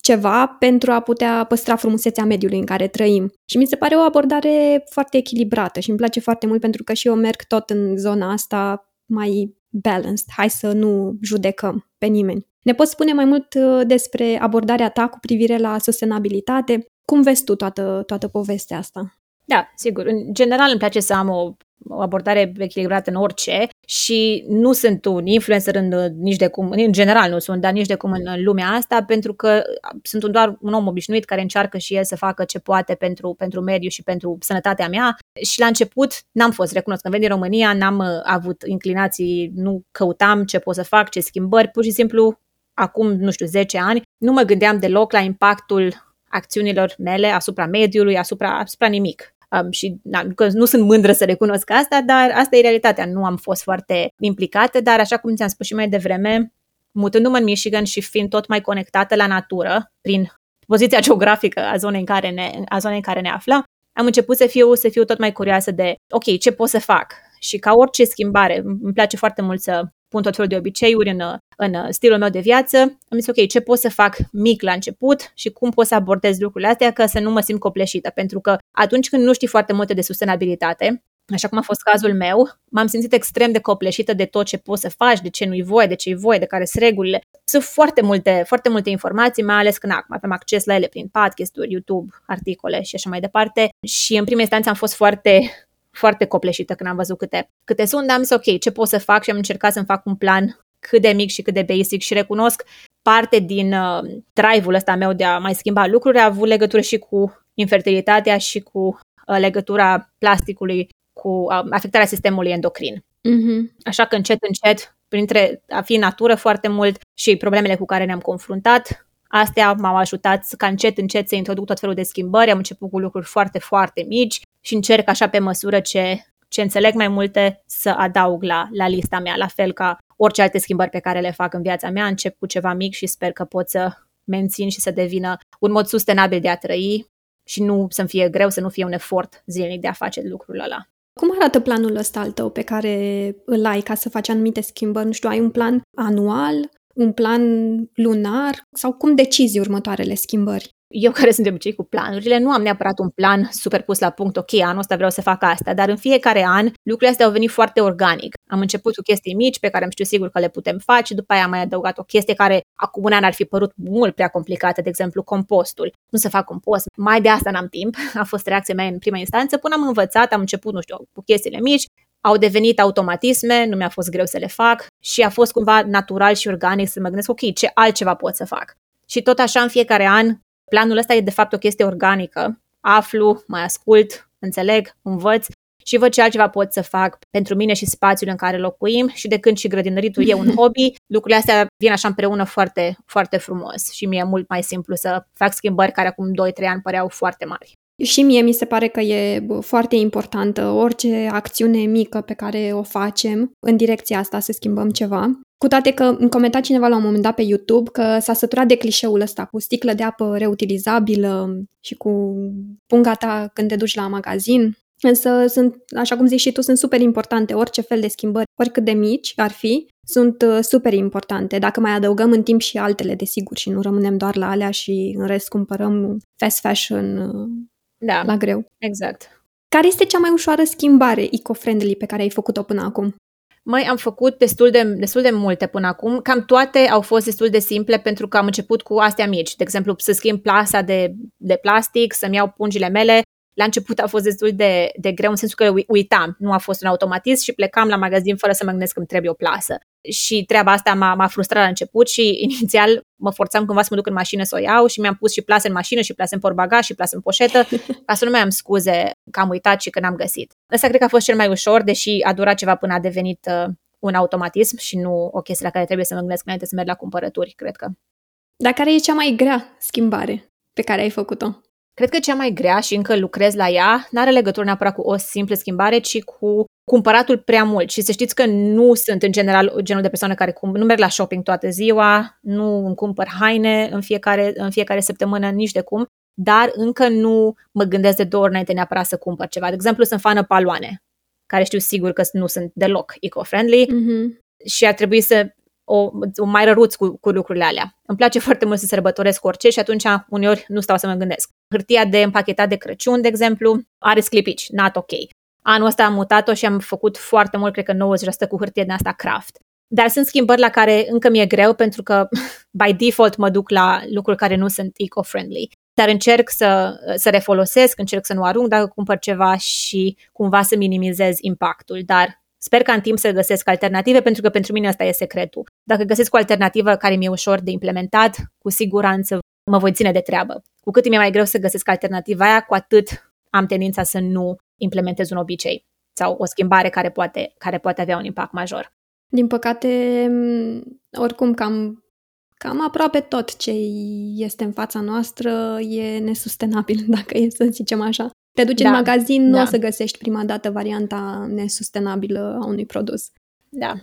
ceva pentru a putea păstra frumusețea mediului în care trăim. Și mi se pare o abordare foarte echilibrată și îmi place foarte mult pentru că și eu merg tot în zona asta mai balanced. Hai să nu judecăm pe nimeni. Ne poți spune mai mult uh, despre abordarea ta cu privire la sustenabilitate? Cum vezi tu toată, toată povestea asta? Da, sigur. În general îmi place să am o, o abordare echilibrată în orice și nu sunt un influencer în, nici de cum, în general nu sunt, dar nici de cum în, în lumea asta, pentru că sunt doar un om obișnuit care încearcă și el să facă ce poate pentru, pentru mediu și pentru sănătatea mea. Și la început n-am fost recunosc. Când veni în România, n-am uh, avut inclinații, nu căutam ce pot să fac, ce schimbări, pur și simplu acum, nu știu, 10 ani, nu mă gândeam deloc la impactul acțiunilor mele asupra mediului, asupra, asupra nimic. Um, și na, că nu sunt mândră să recunosc asta, dar asta e realitatea. Nu am fost foarte implicată, dar așa cum ți-am spus și mai devreme, mutându-mă în Michigan și fiind tot mai conectată la natură, prin poziția geografică a zonei în care ne, a zonei în care ne aflăm, am început să fiu, să fiu tot mai curioasă de, ok, ce pot să fac? Și ca orice schimbare, îmi place foarte mult să pun tot felul de obiceiuri în, în stilul meu de viață, am zis, ok, ce pot să fac mic la început și cum pot să abordez lucrurile astea ca să nu mă simt copleșită, pentru că atunci când nu știi foarte multe de sustenabilitate, așa cum a fost cazul meu, m-am simțit extrem de copleșită de tot ce poți să faci, de ce nu-i voie, de ce-i voie, de care sunt regulile. Sunt foarte multe, foarte multe informații, mai ales când acum avem acces la ele prin podcast-uri, YouTube, articole și așa mai departe. Și în prima instanță am fost foarte foarte copleșită când am văzut câte, câte sunt, dar am zis ok, ce pot să fac și am încercat să-mi fac un plan cât de mic și cât de basic și recunosc parte din uh, drive-ul ăsta meu de a mai schimba lucruri a avut legătură și cu infertilitatea și cu uh, legătura plasticului cu uh, afectarea sistemului endocrin. Mm-hmm. Așa că încet, încet, printre a fi în natură foarte mult și problemele cu care ne-am confruntat, Astea m-au ajutat ca încet, încet să introduc tot felul de schimbări. Am început cu lucruri foarte, foarte mici și încerc așa pe măsură ce, ce înțeleg mai multe să adaug la, la lista mea, la fel ca orice alte schimbări pe care le fac în viața mea. Încep cu ceva mic și sper că pot să mențin și să devină un mod sustenabil de a trăi și nu să-mi fie greu, să nu fie un efort zilnic de a face lucrul ăla. Cum arată planul ăsta al tău pe care îl ai ca să faci anumite schimbări? Nu știu, ai un plan anual un plan lunar sau cum decizi următoarele schimbări? Eu care sunt de obicei cu planurile, nu am neapărat un plan super pus la punct, ok, anul ăsta vreau să fac asta, dar în fiecare an lucrurile astea au venit foarte organic. Am început cu chestii mici pe care am știut sigur că le putem face, după aia am mai adăugat o chestie care acum un an ar fi părut mult prea complicată, de exemplu compostul. Nu să fac compost, mai de asta n-am timp, a fost reacția mea în prima instanță, până am învățat, am început, nu știu, cu chestiile mici, au devenit automatisme, nu mi-a fost greu să le fac și a fost cumva natural și organic să mă gândesc, ok, ce altceva pot să fac? Și tot așa în fiecare an, planul ăsta e de fapt o chestie organică. Aflu, mai ascult, înțeleg, învăț și văd ce altceva pot să fac pentru mine și spațiul în care locuim și de când și grădinăritul e un hobby, lucrurile astea vin așa împreună foarte, foarte frumos și mie e mult mai simplu să fac schimbări care acum 2-3 ani păreau foarte mari. Și mie mi se pare că e foarte importantă orice acțiune mică pe care o facem în direcția asta să schimbăm ceva. Cu toate că îmi comenta cineva la un moment dat pe YouTube că s-a săturat de clișeul ăsta cu sticlă de apă reutilizabilă și cu punga ta când te duci la magazin. Însă sunt, așa cum zici și tu, sunt super importante. Orice fel de schimbări, oricât de mici ar fi, sunt uh, super importante. Dacă mai adăugăm în timp și altele, desigur, și nu rămânem doar la alea și în rest cumpărăm fast fashion uh, da, la greu. Exact. Care este cea mai ușoară schimbare eco-friendly pe care ai făcut-o până acum? Mai am făcut destul de, destul de multe până acum. Cam toate au fost destul de simple pentru că am început cu astea mici. De exemplu, să schimb plasa de, de plastic, să-mi iau pungile mele. La început a fost destul de, de greu în sensul că uitam. Nu a fost un automatism și plecam la magazin fără să mă gândesc că îmi trebuie o plasă și treaba asta m-a, m-a frustrat la început și inițial mă forțam cumva să mă duc în mașină să o iau și mi-am pus și plase în mașină și plase în portbagaj și plase în poșetă ca să nu mai am scuze că am uitat și că n-am găsit. Asta cred că a fost cel mai ușor, deși a durat ceva până a devenit uh, un automatism și nu o chestie la care trebuie să mă gândesc înainte să merg la cumpărături, cred că. Dar care e cea mai grea schimbare pe care ai făcut-o? Cred că cea mai grea și încă lucrez la ea nu are legătură neapărat cu o simplă schimbare, ci cu cumpăratul prea mult. Și să știți că nu sunt în general genul de persoane care cum, nu merg la shopping toată ziua, nu îmi cumpăr haine în fiecare, în fiecare săptămână, nici de cum, dar încă nu mă gândesc de două ori înainte neapărat să cumpăr ceva. De exemplu, sunt fană paloane, care știu sigur că nu sunt deloc eco-friendly mm-hmm. și ar trebui să o, o mai răruț cu, cu lucrurile alea. Îmi place foarte mult să sărbătoresc orice și atunci uneori nu stau să mă gândesc. Hârtia de împachetat de Crăciun, de exemplu, are sclipici, not ok. Anul ăsta am mutat-o și am făcut foarte mult, cred că 90% cu hârtie de asta craft. Dar sunt schimbări la care încă mi-e greu pentru că by default mă duc la lucruri care nu sunt eco-friendly. Dar încerc să, să refolosesc, încerc să nu arunc dacă cumpăr ceva și cumva să minimizez impactul. Dar Sper că în timp să găsesc alternative, pentru că pentru mine asta e secretul. Dacă găsesc o alternativă care mi-e ușor de implementat, cu siguranță mă voi ține de treabă. Cu cât mi-e mai greu să găsesc alternativa aia, cu atât am tendința să nu implementez un obicei sau o schimbare care poate, care poate avea un impact major. Din păcate, oricum cam, cam aproape tot ce este în fața noastră e nesustenabil, dacă e să zicem așa. Te duci da, în magazin, nu da. o să găsești prima dată varianta nesustenabilă a unui produs. Da.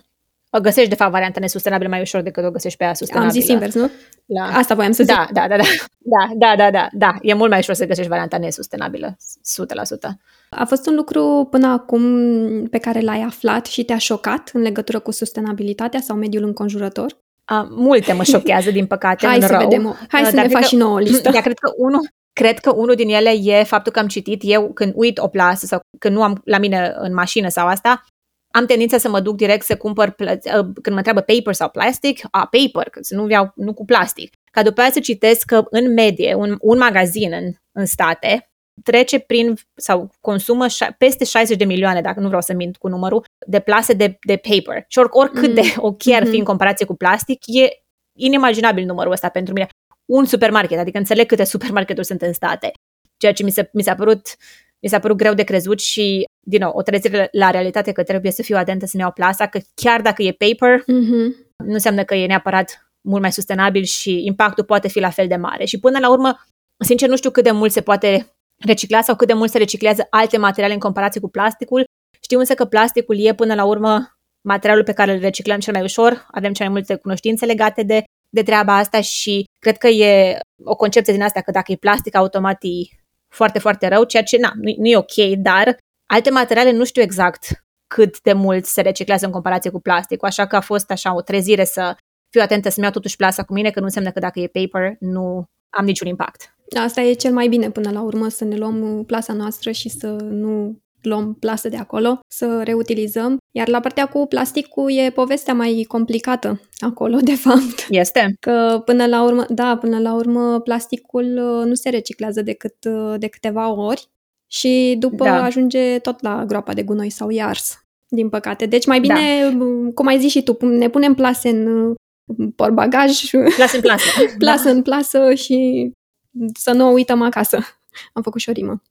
O găsești, de fapt, varianta nesustenabilă mai ușor decât o găsești pe aia sustenabilă. Am zis invers, nu? La... Asta voiam să zic. Da, da, da, da. Da, da, da, da, da. E mult mai ușor să găsești varianta nesustenabilă, 100%. A fost un lucru până acum pe care l-ai aflat și te-a șocat în legătură cu sustenabilitatea sau mediul înconjurător? A, multe mă șochează, din păcate, Hai în să rău. vedem. Hai să ne faci și nouă o listă. Dar cred că unul, Cred că unul din ele e faptul că am citit eu când uit o plasă sau când nu am la mine în mașină sau asta, am tendința să mă duc direct să cumpăr, plă- uh, când mă întreabă paper sau plastic, a, paper, că să nu iau, nu cu plastic. Ca după aceea să citesc că în medie un, un magazin în, în state trece prin sau consumă șa- peste 60 de milioane, dacă nu vreau să mint cu numărul, de plase de, de paper. Și or, oricât mm. de ok ar fi mm-hmm. în comparație cu plastic, e inimaginabil numărul ăsta pentru mine un supermarket, adică înțeleg câte supermarketuri sunt în state, ceea ce mi, se, mi s-a părut mi s-a părut greu de crezut și, din nou, o trezire la realitate că trebuie să fiu atentă să-mi iau plasa, că chiar dacă e paper, mm-hmm. nu înseamnă că e neapărat mult mai sustenabil și impactul poate fi la fel de mare. Și până la urmă, sincer, nu știu cât de mult se poate recicla sau cât de mult se reciclează alte materiale în comparație cu plasticul. Știu însă că plasticul e până la urmă materialul pe care îl reciclăm cel mai ușor, avem cele mai multe cunoștințe legate de de treaba asta și cred că e o concepție din asta că dacă e plastic, automat e foarte, foarte rău, ceea ce na, nu, nu e ok, dar alte materiale nu știu exact cât de mult se reciclează în comparație cu plasticul, așa că a fost așa o trezire să fiu atentă să-mi iau totuși plasa cu mine, că nu înseamnă că dacă e paper nu am niciun impact. Asta e cel mai bine până la urmă, să ne luăm plasa noastră și să nu luăm plasă de acolo, să reutilizăm. Iar la partea cu plasticul e povestea mai complicată acolo, de fapt. Este. Că până la urmă, da, până la urmă plasticul uh, nu se reciclează decât uh, de câteva ori și după da. ajunge tot la groapa de gunoi sau iars, din păcate. Deci mai bine, da. cum ai zis și tu, ne punem plase în portbagaj. Plasă în plasă. plasă da. în plasă și să nu o uităm acasă. Am făcut și o rimă.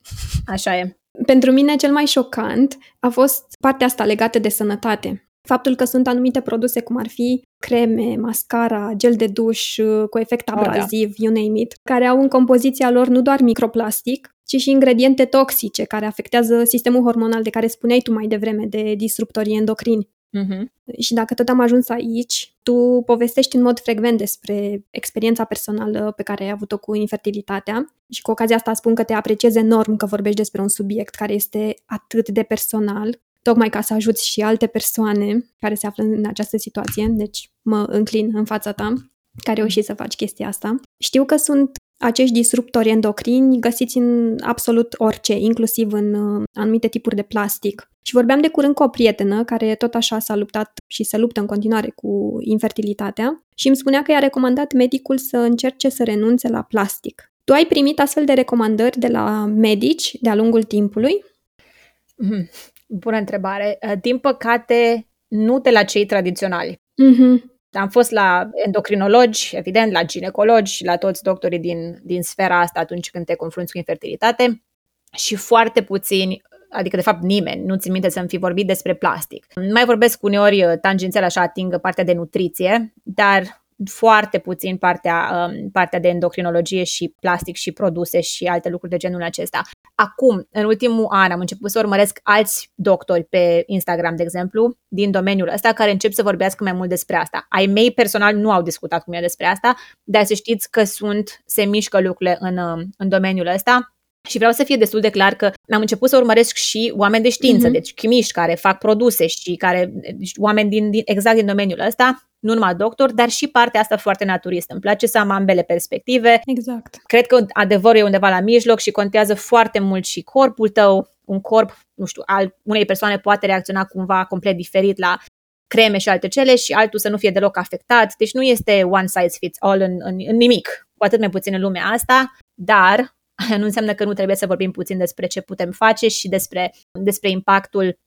Așa e. Pentru mine cel mai șocant a fost partea asta legată de sănătate. Faptul că sunt anumite produse cum ar fi creme, mascara, gel de duș uh, cu efect abraziv, oh, da. you name it, care au în compoziția lor nu doar microplastic, ci și ingrediente toxice care afectează sistemul hormonal de care spuneai tu mai devreme, de disruptorii endocrini. Uh-huh. Și dacă tot am ajuns aici, tu povestești în mod frecvent despre experiența personală pe care ai avut-o cu infertilitatea și cu ocazia asta spun că te apreciez enorm că vorbești despre un subiect care este atât de personal, tocmai ca să ajuți și alte persoane care se află în această situație, deci mă înclin în fața ta, care reușit să faci chestia asta. Știu că sunt acești disruptori endocrini găsiți în absolut orice, inclusiv în uh, anumite tipuri de plastic. Și vorbeam de curând cu o prietenă care tot așa s-a luptat și se luptă în continuare cu infertilitatea și îmi spunea că i-a recomandat medicul să încerce să renunțe la plastic. Tu ai primit astfel de recomandări de la medici de-a lungul timpului? Mm, bună întrebare. Uh, din păcate, nu de la cei tradiționali. Mm-hmm. Am fost la endocrinologi, evident, la ginecologi, la toți doctorii din, din sfera asta atunci când te confrunți cu infertilitate și foarte puțini adică de fapt nimeni, nu țin minte să-mi fi vorbit despre plastic. Mai vorbesc uneori uh, tangențial așa ating partea de nutriție, dar foarte puțin partea, um, partea de endocrinologie și plastic și produse și alte lucruri de genul acesta. Acum, în ultimul an, am început să urmăresc alți doctori pe Instagram, de exemplu, din domeniul ăsta, care încep să vorbească mai mult despre asta. Ai mei personal nu au discutat cu mine despre asta, dar să știți că sunt, se mișcă lucrurile în, um, în domeniul ăsta și vreau să fie destul de clar că am început să urmăresc și oameni de știință, mm-hmm. deci chimiști care fac produse și care, deci oameni din, din, exact din domeniul ăsta, nu numai doctor, dar și partea asta foarte naturistă. Îmi place să am ambele perspective. Exact. Cred că adevărul e undeva la mijloc și contează foarte mult și corpul tău. Un corp, nu știu, al unei persoane poate reacționa cumva complet diferit la creme și alte cele și altul să nu fie deloc afectat. Deci nu este one size fits all în, în, în nimic, cu atât mai puțin în lumea asta, dar nu înseamnă că nu trebuie să vorbim puțin despre ce putem face și despre, despre impactul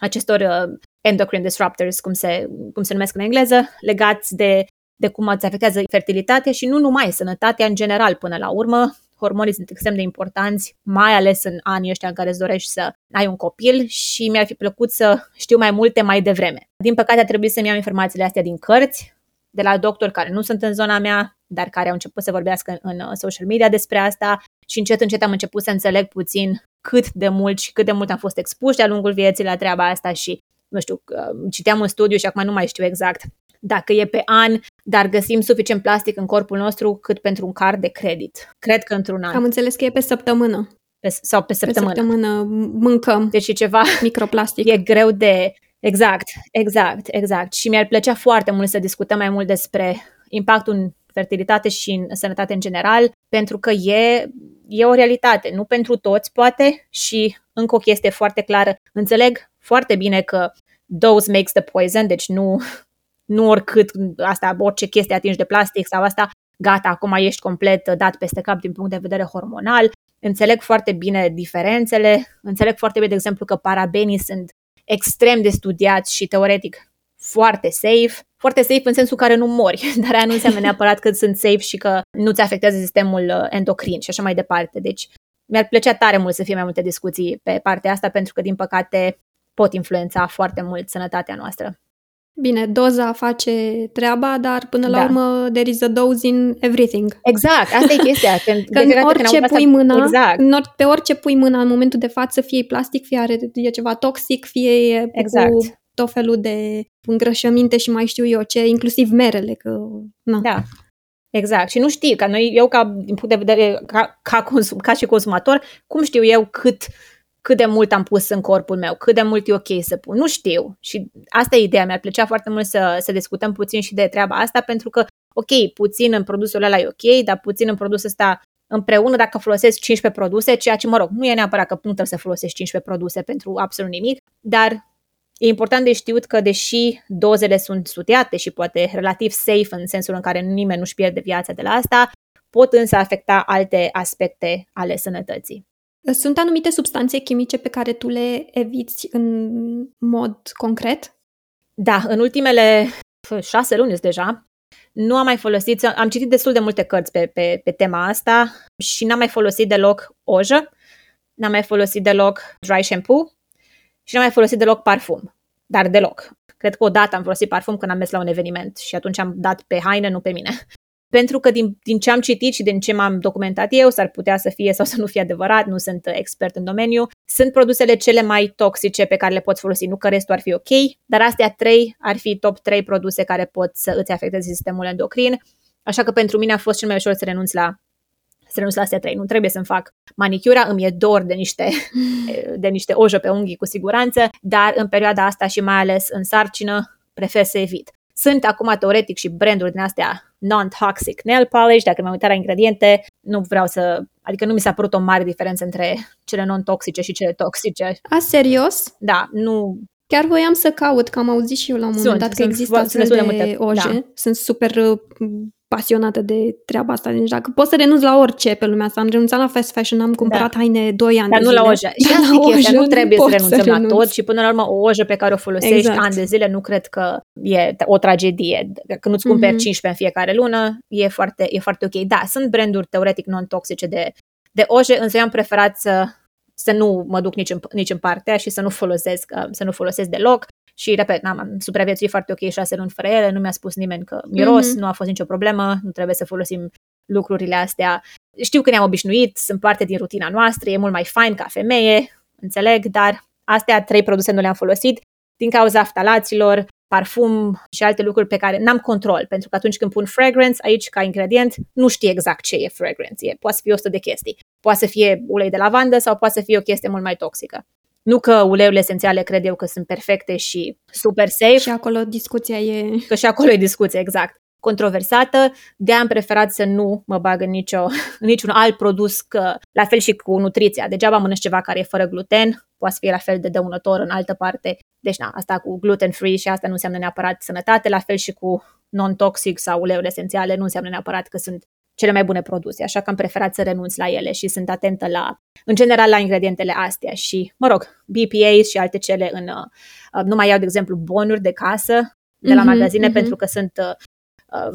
acestor uh, endocrine disruptors, cum se, cum se numesc în engleză, legați de, de cum îți afectează fertilitatea și nu numai sănătatea în general până la urmă. Hormonii sunt extrem de importanți, mai ales în anii ăștia în care îți dorești să ai un copil și mi-ar fi plăcut să știu mai multe mai devreme. Din păcate a trebuit să-mi iau informațiile astea din cărți, de la doctori care nu sunt în zona mea, dar care au început să vorbească în, în social media despre asta și încet, încet am început să înțeleg puțin cât de mult și cât de mult am fost expuși de-a lungul vieții la treaba asta și, nu știu, citeam un studiu și acum nu mai știu exact dacă e pe an, dar găsim suficient plastic în corpul nostru cât pentru un card de credit. Cred că într-un an. Am înțeles că e pe săptămână. Pe, sau pe săptămână. Pe săptămână mâncăm deci e ceva microplastic. E greu de... Exact, exact, exact. Și mi-ar plăcea foarte mult să discutăm mai mult despre impactul în fertilitate și în sănătate în general, pentru că e e o realitate, nu pentru toți poate și încă o chestie foarte clară, înțeleg foarte bine că dose makes the poison, deci nu, nu oricât asta, orice chestie atingi de plastic sau asta, gata, acum ești complet dat peste cap din punct de vedere hormonal. Înțeleg foarte bine diferențele, înțeleg foarte bine, de exemplu, că parabenii sunt extrem de studiați și teoretic foarte safe, foarte safe în sensul care nu mori, dar aia nu înseamnă neapărat că sunt safe și că nu-ți afectează sistemul uh, endocrin și așa mai departe. Deci mi-ar plăcea tare mult să fie mai multe discuții pe partea asta, pentru că, din păcate, pot influența foarte mult sănătatea noastră. Bine, doza face treaba, dar până la da. urmă there is a dose in everything. Exact, asta e chestia. Când, că în orice pui asta, mâna, exact. pe orice pui mâna în momentul de față, fie e plastic, fie are, e ceva toxic, fie e exact. cu tot felul de îngrășăminte și mai știu eu ce, inclusiv merele, că... Na. Da, Exact. Și nu știi, ca noi, eu ca, din punct de vedere, ca, ca, consum, ca și consumator, cum știu eu cât, cât de mult am pus în corpul meu, cât de mult e ok să pun. Nu știu. Și asta e ideea. Mi-ar plăcea foarte mult să, să discutăm puțin și de treaba asta, pentru că, ok, puțin în produsul ăla e ok, dar puțin în produsul ăsta împreună dacă folosesc 15 produse, ceea ce, mă rog, nu e neapărat că nu trebuie să folosești 15 produse pentru absolut nimic, dar E important de știut că, deși dozele sunt studiate și poate relativ safe în sensul în care nimeni nu-și pierde viața de la asta, pot însă afecta alte aspecte ale sănătății. Sunt anumite substanțe chimice pe care tu le eviți în mod concret? Da, în ultimele șase luni deja nu am mai folosit, am citit destul de multe cărți pe, pe, pe tema asta și n-am mai folosit deloc ojă n-am mai folosit deloc dry shampoo și n-am mai folosit deloc parfum, dar deloc. Cred că odată am folosit parfum când am mers la un eveniment și atunci am dat pe haine, nu pe mine. Pentru că din, din ce am citit și din ce m-am documentat eu, s-ar putea să fie sau să nu fie adevărat, nu sunt expert în domeniu, sunt produsele cele mai toxice pe care le poți folosi. Nu că restul ar fi ok, dar astea trei ar fi top 3 produse care pot să îți afecteze sistemul endocrin. Așa că pentru mine a fost cel mai ușor să renunț la să renunț la astea trei. Nu trebuie să-mi fac manicura, îmi e dor de niște, de niște ojă pe unghii cu siguranță, dar în perioada asta și mai ales în sarcină prefer să evit. Sunt acum teoretic și branduri din astea non-toxic nail polish, dacă m-am uitat la ingrediente, nu vreau să, adică nu mi s-a părut o mare diferență între cele non-toxice și cele toxice. A, serios? Da, nu, Chiar voiam să caut, că am auzit și eu la un moment Sunt, dat că sunt există foarte- astfel destul de, de multe, oje. da. Sunt super uh, pasionată de treaba asta. Deci dacă poți să renunți la orice pe lumea asta, am renunțat la fast fashion, am cumpărat haine 2 ani dar de nu zile. la ojă. Și Dar asta la e chestia, ojă nu trebuie să poți renunțăm la renunți. tot și până la urmă o ojă pe care o folosești Exact. ani de zile nu cred că e o tragedie. Dacă nu-ți cumperi Mhm. 15 în fiecare lună, e foarte, e foarte ok. Da, sunt branduri teoretic non-toxice de, de oje, însă eu am preferat să, să nu mă duc nici în, nici în partea și să nu folosesc, uh, să nu folosesc deloc. Și, repet, n-am am supraviețuit foarte ok șase luni fără ele, nu mi-a spus nimeni că miros, Mhm. nu a fost nicio problemă, nu trebuie să folosim lucrurile astea. Știu că ne-am obișnuit, sunt parte din rutina noastră, e mult mai fain ca femeie, înțeleg, dar astea trei produse nu le-am folosit din cauza ftalaților, parfum și alte lucruri pe care n-am control, pentru că atunci când pun fragrance aici ca ingredient, nu știi exact ce e fragrance, e, poate să fie 100 de chestii. Poate să fie ulei de lavandă sau poate să fie o chestie mult mai toxică. Nu că uleiurile esențiale cred eu că sunt perfecte și super safe, Și acolo discuția e... că și acolo e discuție, exact, controversată, de am preferat să nu mă bag în, nicio, în niciun alt produs, că, la fel și cu nutriția. Degeaba mănânci ceva care e fără gluten, poate să fie la fel de dăunător în altă parte. Deci, na, asta cu gluten-free și asta nu înseamnă neapărat sănătate, la fel și cu non-toxic sau uleiuri esențiale nu înseamnă neapărat că sunt cele mai bune produse, așa că am preferat să renunț la ele și sunt atentă la, în general, la ingredientele astea și, mă rog, BPA și alte cele în, uh, nu mai iau, de exemplu, bonuri de casă de la Mhm, magazine mhm. pentru că sunt, uh, uh,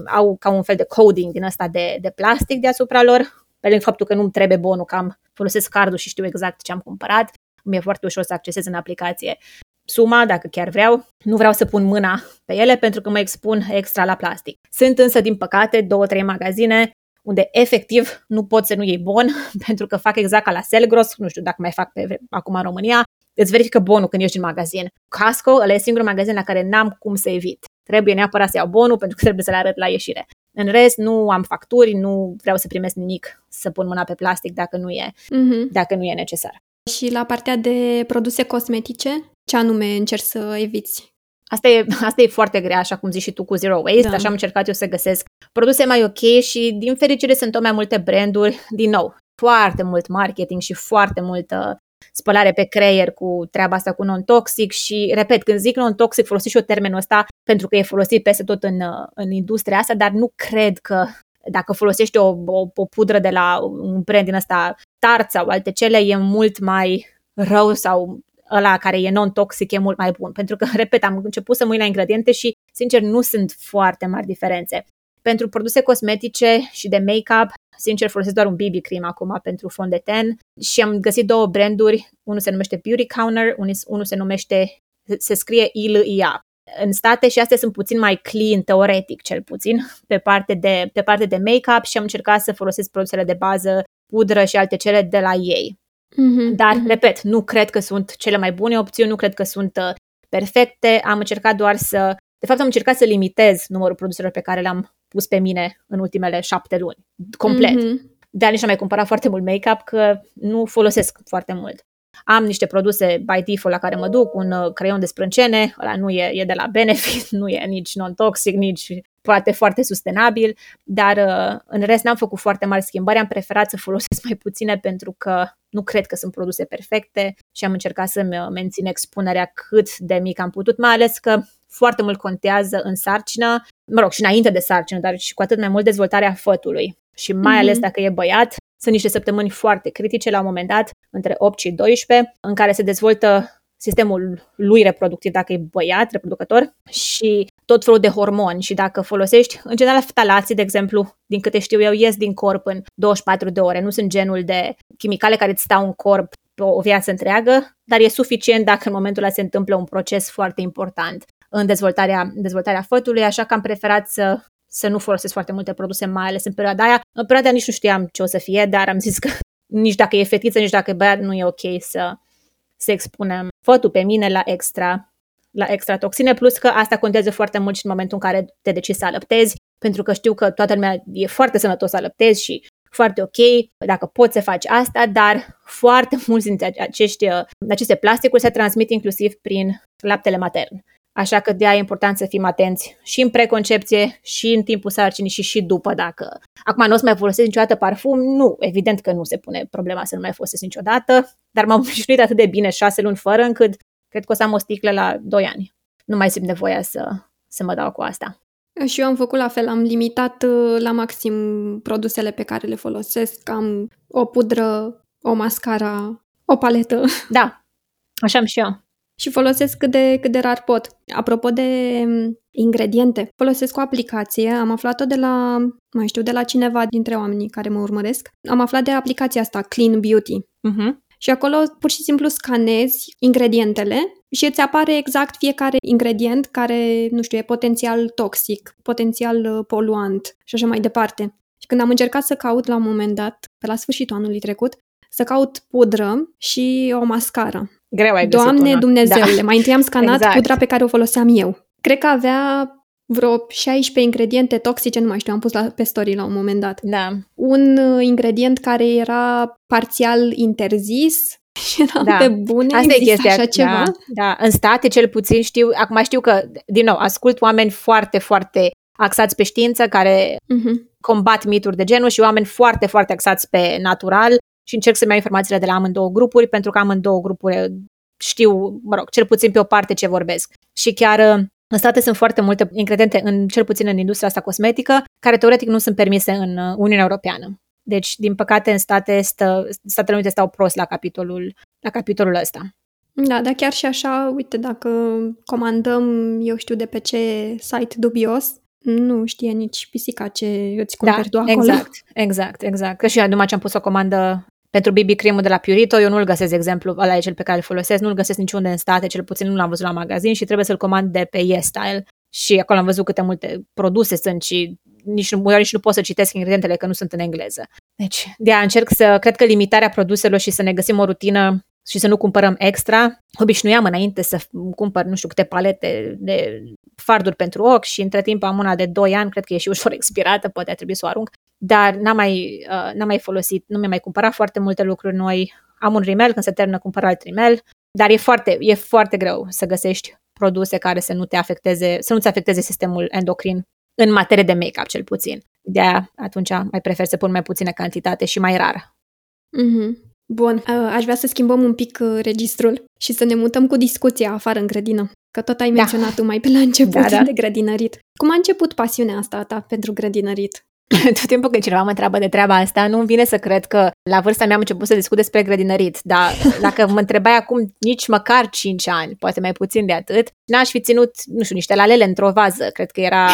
au ca un fel de coding din ăsta de, de plastic deasupra lor, pe lângă faptul că nu-mi trebuie bonul, că am folosesc cardul și știu exact ce am cumpărat, mi e foarte ușor să accesez în aplicație suma, dacă chiar vreau. Nu vreau să pun mâna pe ele pentru că mă expun extra la plastic. Sunt însă, din păcate, două, trei magazine unde efectiv nu poți să nu iei bon pentru că fac exact ca la Selgros, nu știu dacă mai fac pe vre- acum în România, îți verifică bonul când ești în magazin. Casco, ăla e singurul magazin la care n-am cum să evit. Trebuie neapărat să iau bonul pentru că trebuie să le arăt la ieșire. În rest, nu am facturi, nu vreau să primesc nimic să pun mâna pe plastic dacă nu e, Mhm. dacă nu e necesar. Și la partea de produse cosmetice, ce anume încerci să eviți? Asta e, asta e foarte grea, așa cum zici și tu cu Zero Waste, Da. așa am încercat eu să găsesc produse mai ok și din fericire sunt tot mai multe branduri, din nou, foarte mult marketing și foarte multă spălare pe creier cu treaba asta cu non-toxic și, repet, când zic non-toxic, folosesc și eu termenul ăsta pentru că e folosit peste tot în, uh, în industria asta, dar nu cred că dacă folosești o, o, o pudră de la un brand din ăsta Tarte sau alte cele, e mult mai rău sau ăla care e non-toxic e mult mai bun. Pentru că, repet, am început să mă uit la ingrediente și, sincer, nu sunt foarte mari diferențe. Pentru produse cosmetice și de make-up, sincer, folosesc doar un BB cream acum pentru fond de ten și am găsit două branduri, unul se numește Beauty Counter, unul, unul se numește, se scrie ILIA. În state și astea sunt puțin mai clean, teoretic cel puțin, pe parte de, pe parte de make-up și am încercat să folosesc produsele de bază, pudră și alte cele de la ei. Mhm, Dar, mhm. repet, nu cred că sunt cele mai bune opțiuni, nu cred că sunt uh, perfecte. Am încercat doar să. De fapt, am încercat să limitez numărul produselor pe care le-am pus pe mine în ultimele șapte luni. Complet. Mhm. De nici am mai cumpărat foarte mult make-up, că nu folosesc foarte mult. Am niște produse by default la care mă duc, un uh, creion de sprâncene, ăla nu e, e de la Benefit, nu e nici non-toxic, nici poate foarte sustenabil, dar uh, în rest n-am făcut foarte mari schimbări, am preferat să folosesc mai puține pentru că nu cred că sunt produse perfecte și am încercat să-mi uh, mențin expunerea cât de mic am putut, mai ales că foarte mult contează în sarcină, mă rog, și înainte de sarcină, dar și cu atât mai mult dezvoltarea fătului. Și mai Mhm. ales dacă e băiat, sunt niște săptămâni foarte critice la un moment dat, între 8 și 12, în care se dezvoltă sistemul lui reproductiv dacă e băiat, reproducător, și tot felul de hormoni și dacă folosești, în general, ftalații, de exemplu, din câte știu eu, ies din corp în 24 de ore, nu sunt genul de chimicale care îți stau în corp pe o viață întreagă, dar e suficient dacă în momentul ăla se întâmplă un proces foarte important în dezvoltarea, dezvoltarea fătului, așa că am preferat să, să nu folosesc foarte multe produse, mai ales în perioada aia. În perioada aia nici nu știam ce o să fie, dar am zis că nici dacă e fetiță, nici dacă e băiat, nu e ok să, să expunem fătul pe mine la extra, la extra toxine, plus că asta contează foarte mult și în momentul în care te decizi să alăptezi, pentru că știu că toată lumea e foarte sănătos să alăptezi și foarte ok dacă poți să faci asta, dar foarte mulți dintre acești, aceste plasticuri se transmit inclusiv prin laptele matern. Așa că de aia e important să fim atenți și în preconcepție, și în timpul sarcinii și și după dacă. Acum nu o să mai folosesc niciodată parfum? Nu, evident că nu se pune problema să nu mai folosesc niciodată, dar m-am obișnuit atât de bine șase luni fără încât cred că o să am o sticlă la doi ani. Nu mai simt nevoia să, să mă dau cu asta. Și eu am făcut la fel, am limitat uh, la maxim produsele pe care le folosesc. Am o pudră, o mascara, o paletă. Da, așa am și eu și folosesc cât de, cât de rar pot. Apropo de mm, ingrediente, folosesc o aplicație, am aflat-o de la, mai știu, de la cineva dintre oamenii care mă urmăresc. Am aflat de aplicația asta, Clean Beauty. Uh-huh. Și acolo pur și simplu scanezi ingredientele și îți apare exact fiecare ingredient care, nu știu, e potențial toxic, potențial uh, poluant și așa mai departe. Și când am încercat să caut la un moment dat, pe la sfârșitul anului trecut, să caut pudră și o mascară. Greu ai Doamne una. Dumnezeule, da. mai întâi am scanat exact. pudra pe care o foloseam eu. Cred că avea vreo 16 ingrediente toxice, nu mai știu, am pus la, pe story la un moment dat. Da. Un uh, ingredient care era parțial interzis și eram da. pe bune, Asta e chestia. așa ceva? Da, da, în state cel puțin știu, acum știu că, din nou, ascult oameni foarte, foarte axați pe știință, care uh-huh. combat mituri de genul și oameni foarte, foarte axați pe natural și încerc să-mi iau informațiile de la amândouă grupuri, pentru că amândouă grupuri știu, mă rog, cel puțin pe o parte ce vorbesc. Și chiar uh, în state sunt foarte multe ingrediente, în, cel puțin în industria asta cosmetică, care teoretic nu sunt permise în uh, Uniunea Europeană. Deci, din păcate, în state stă, Statele Unite stau prost la capitolul, la capitolul ăsta. Da, dar chiar și așa, uite, dacă comandăm, eu știu de pe ce site dubios, nu știe nici pisica ce îți cumperi da, tu acolo. exact, exact, exact. Că și eu numai ce am pus o comandă pentru BB cream de la Purito, eu nu-l găsesc, exemplu, ăla e cel pe care îl folosesc, nu-l găsesc niciunde în state, cel puțin nu l-am văzut la magazin și trebuie să-l comand de pe YesStyle. Și acolo am văzut câte multe produse sunt și nici nu, nici nu pot să citesc ingredientele că nu sunt în engleză. Deci, de a încerc să, cred că limitarea produselor și să ne găsim o rutină și să nu cumpărăm extra. Obișnuiam înainte să cumpăr, nu știu, câte palete de farduri pentru ochi și între timp am una de 2 ani, cred că e și ușor expirată, poate a trebui să o arunc, dar n-am mai, uh, n-am mai folosit, nu mi-am mai cumpărat foarte multe lucruri noi. Am un rimel, când se termină cumpăr alt rimel, dar e foarte, e foarte greu să găsești produse care să nu te afecteze, să nu-ți afecteze sistemul endocrin în materie de make-up cel puțin. De aia atunci mai prefer să pun mai puțină cantitate și mai rar. Mm-hmm. Bun, aș vrea să schimbăm un pic uh, registrul și să ne mutăm cu discuția afară în grădină. Că tot ai da. menționat tu mai pe la început da, da. de grădinărit. Cum a început pasiunea asta ta pentru grădinărit? Tot timpul când cineva mă întreabă de treaba asta, nu vine să cred că la vârsta mea am început să discut despre grădinărit, dar dacă mă întrebai acum nici măcar 5 ani, poate mai puțin de atât, n-aș fi ținut, nu știu, niște lalele într-o vază. Cred că era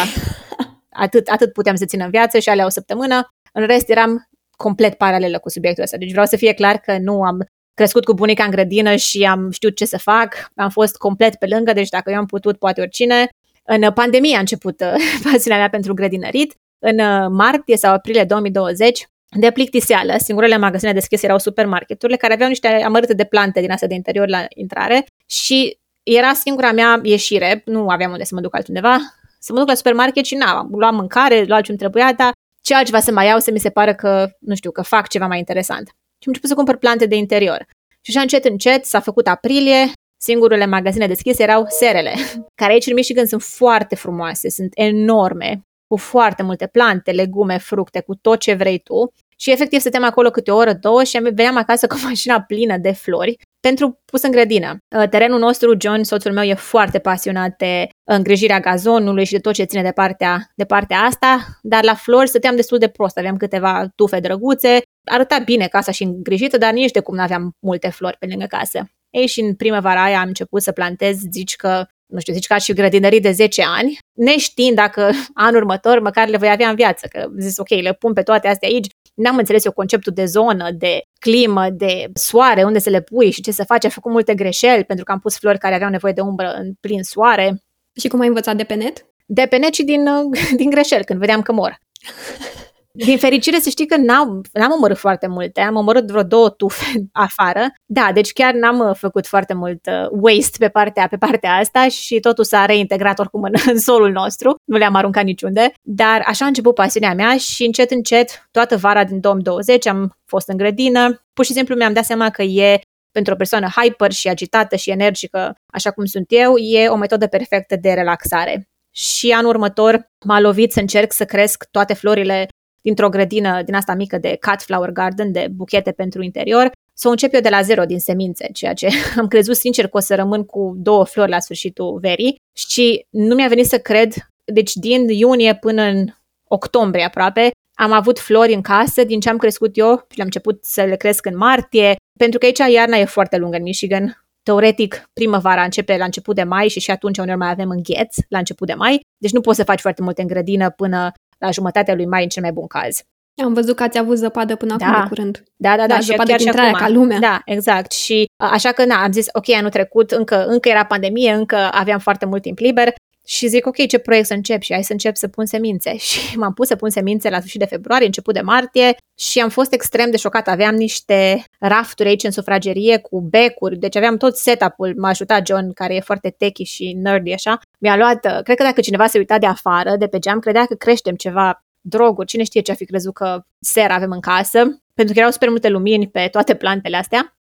atât, atât puteam să țin în viață și alea o săptămână. În rest eram complet paralelă cu subiectul ăsta. Deci vreau să fie clar că nu am crescut cu bunica în grădină și am știut ce să fac, am fost complet pe lângă, deci dacă eu am putut, poate oricine. În pandemie a început uh, pasiunea mea pentru grădinărit. În uh, martie sau aprilie 2020, de plictiseală, singurele magazine deschise erau supermarketurile care aveau niște amărâte de plante din astea de interior la intrare și era singura mea ieșire, nu aveam unde să mă duc altundeva, să mă duc la supermarket și n-am, luam mâncare, luam ce-mi trebuia, dar ce altceva să mai iau să mi se pară că, nu știu, că fac ceva mai interesant. Și am început să cumpăr plante de interior. Și așa încet, încet s-a făcut aprilie, singurele magazine deschise erau serele, care aici în Michigan sunt foarte frumoase, sunt enorme, cu foarte multe plante, legume, fructe, cu tot ce vrei tu. Și efectiv stăteam acolo câte o oră, două și veneam acasă cu mașina plină de flori pentru pus în grădină. Uh, terenul nostru, John, soțul meu, e foarte pasionat de îngrijirea gazonului și de tot ce ține de partea, de partea asta, dar la flori stăteam destul de prost. Aveam câteva tufe drăguțe, arăta bine casa și îngrijită, dar nici de cum nu aveam multe flori pe lângă casă. Ei, și în primăvara aia am început să plantez, zici că nu știu, zici că și grădinării de 10 ani, neștiind dacă anul următor măcar le voi avea în viață, că zis ok, le pun pe toate astea aici, n-am înțeles eu conceptul de zonă, de climă, de soare, unde să le pui și ce să faci. Am făcut multe greșeli pentru că am pus flori care aveau nevoie de umbră în plin soare. Și cum ai învățat de pe net? De pe net și din, din greșeli, când vedeam că mor. Din fericire să știi că n-am, n-am omorât foarte multe, am omorât vreo două tufe afară. Da, deci chiar n-am uh, făcut foarte mult uh, waste pe partea, pe partea asta și totul s-a reintegrat oricum în, în solul nostru, nu le-am aruncat niciunde. Dar așa a început pasiunea mea și încet, încet, toată vara din 2020 am fost în grădină. Pur și simplu mi-am dat seama că e pentru o persoană hyper și agitată și energică, așa cum sunt eu, e o metodă perfectă de relaxare. Și anul următor m-a lovit să încerc să cresc toate florile dintr-o grădină din asta mică de cut flower garden, de buchete pentru interior, să o încep eu de la zero din semințe, ceea ce am crezut sincer că o să rămân cu două flori la sfârșitul verii și nu mi-a venit să cred, deci din iunie până în octombrie aproape, am avut flori în casă din ce am crescut eu și le-am început să le cresc în martie, pentru că aici iarna e foarte lungă în Michigan. Teoretic, primăvara începe la început de mai și și atunci uneori mai avem îngheț la început de mai, deci nu poți să faci foarte multe în grădină până la jumătatea lui mai în cel mai bun caz. Am văzut că ați avut zăpadă până da. acum de curând. Da, da, da. da și zăpadă chiar și acum. ca lumea. Da, exact. Și așa că, na, am zis, ok, anul trecut încă, încă era pandemie, încă aveam foarte mult timp liber și zic, ok, ce proiect să încep? Și hai să încep să pun semințe. Și m-am pus să pun semințe la sfârșit de februarie, început de martie și am fost extrem de șocat. Aveam niște rafturi aici în sufragerie cu becuri, deci aveam tot setup-ul. M-a ajutat John, care e foarte techy și nerdy așa. Mi-a luat, cred că dacă cineva se uita de afară, de pe geam, credea că creștem ceva droguri, cine știe ce a fi crezut că ser avem în casă, pentru că erau super multe lumini pe toate plantele astea.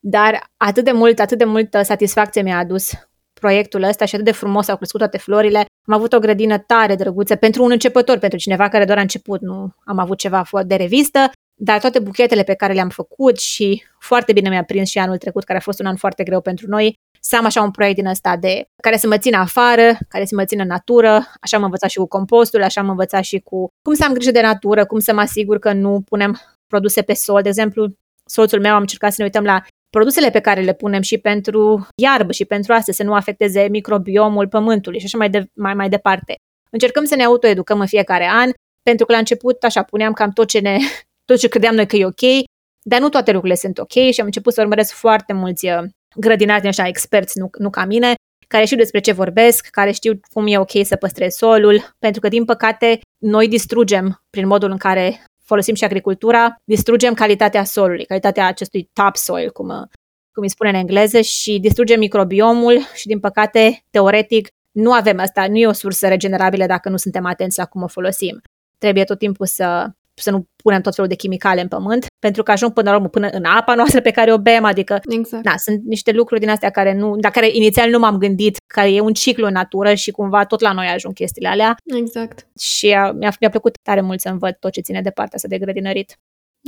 Dar atât de mult, atât de multă satisfacție mi-a adus proiectul ăsta și atât de frumos au crescut toate florile. Am avut o grădină tare drăguță pentru un începător, pentru cineva care doar a început, nu am avut ceva de revistă, dar toate buchetele pe care le-am făcut și foarte bine mi-a prins și anul trecut, care a fost un an foarte greu pentru noi, să am așa un proiect din ăsta de care să mă țină afară, care să mă țină în natură, așa am învățat și cu compostul, așa am învățat și cu cum să am grijă de natură, cum să mă asigur că nu punem produse pe sol. De exemplu, soțul meu am încercat să ne uităm la produsele pe care le punem și pentru iarbă și pentru asta, să nu afecteze microbiomul pământului și așa mai, de, mai, mai departe. Încercăm să ne autoeducăm în fiecare an, pentru că la început, așa, puneam cam tot ce, ne, tot ce credeam noi că e ok, dar nu toate lucrurile sunt ok și am început să urmăresc foarte mulți uh, grădinari din așa experți, nu, nu ca mine, care știu despre ce vorbesc, care știu cum e ok să păstrez solul, pentru că, din păcate, noi distrugem, prin modul în care folosim și agricultura, distrugem calitatea solului, calitatea acestui topsoil, cum, cum îi spune în engleză, și distrugem microbiomul și, din păcate, teoretic, nu avem asta, nu e o sursă regenerabilă dacă nu suntem atenți la cum o folosim. Trebuie tot timpul să să nu punem tot felul de chimicale în pământ, pentru că ajung până la urmă până în apa noastră pe care o bem, adică exact. na, sunt niște lucruri din astea care nu, la care inițial nu m-am gândit, care e un ciclu în natură și cumva tot la noi ajung chestiile alea. Exact. Și mi-a, mi-a plăcut tare mult să învăț tot ce ține de partea asta de grădinărit.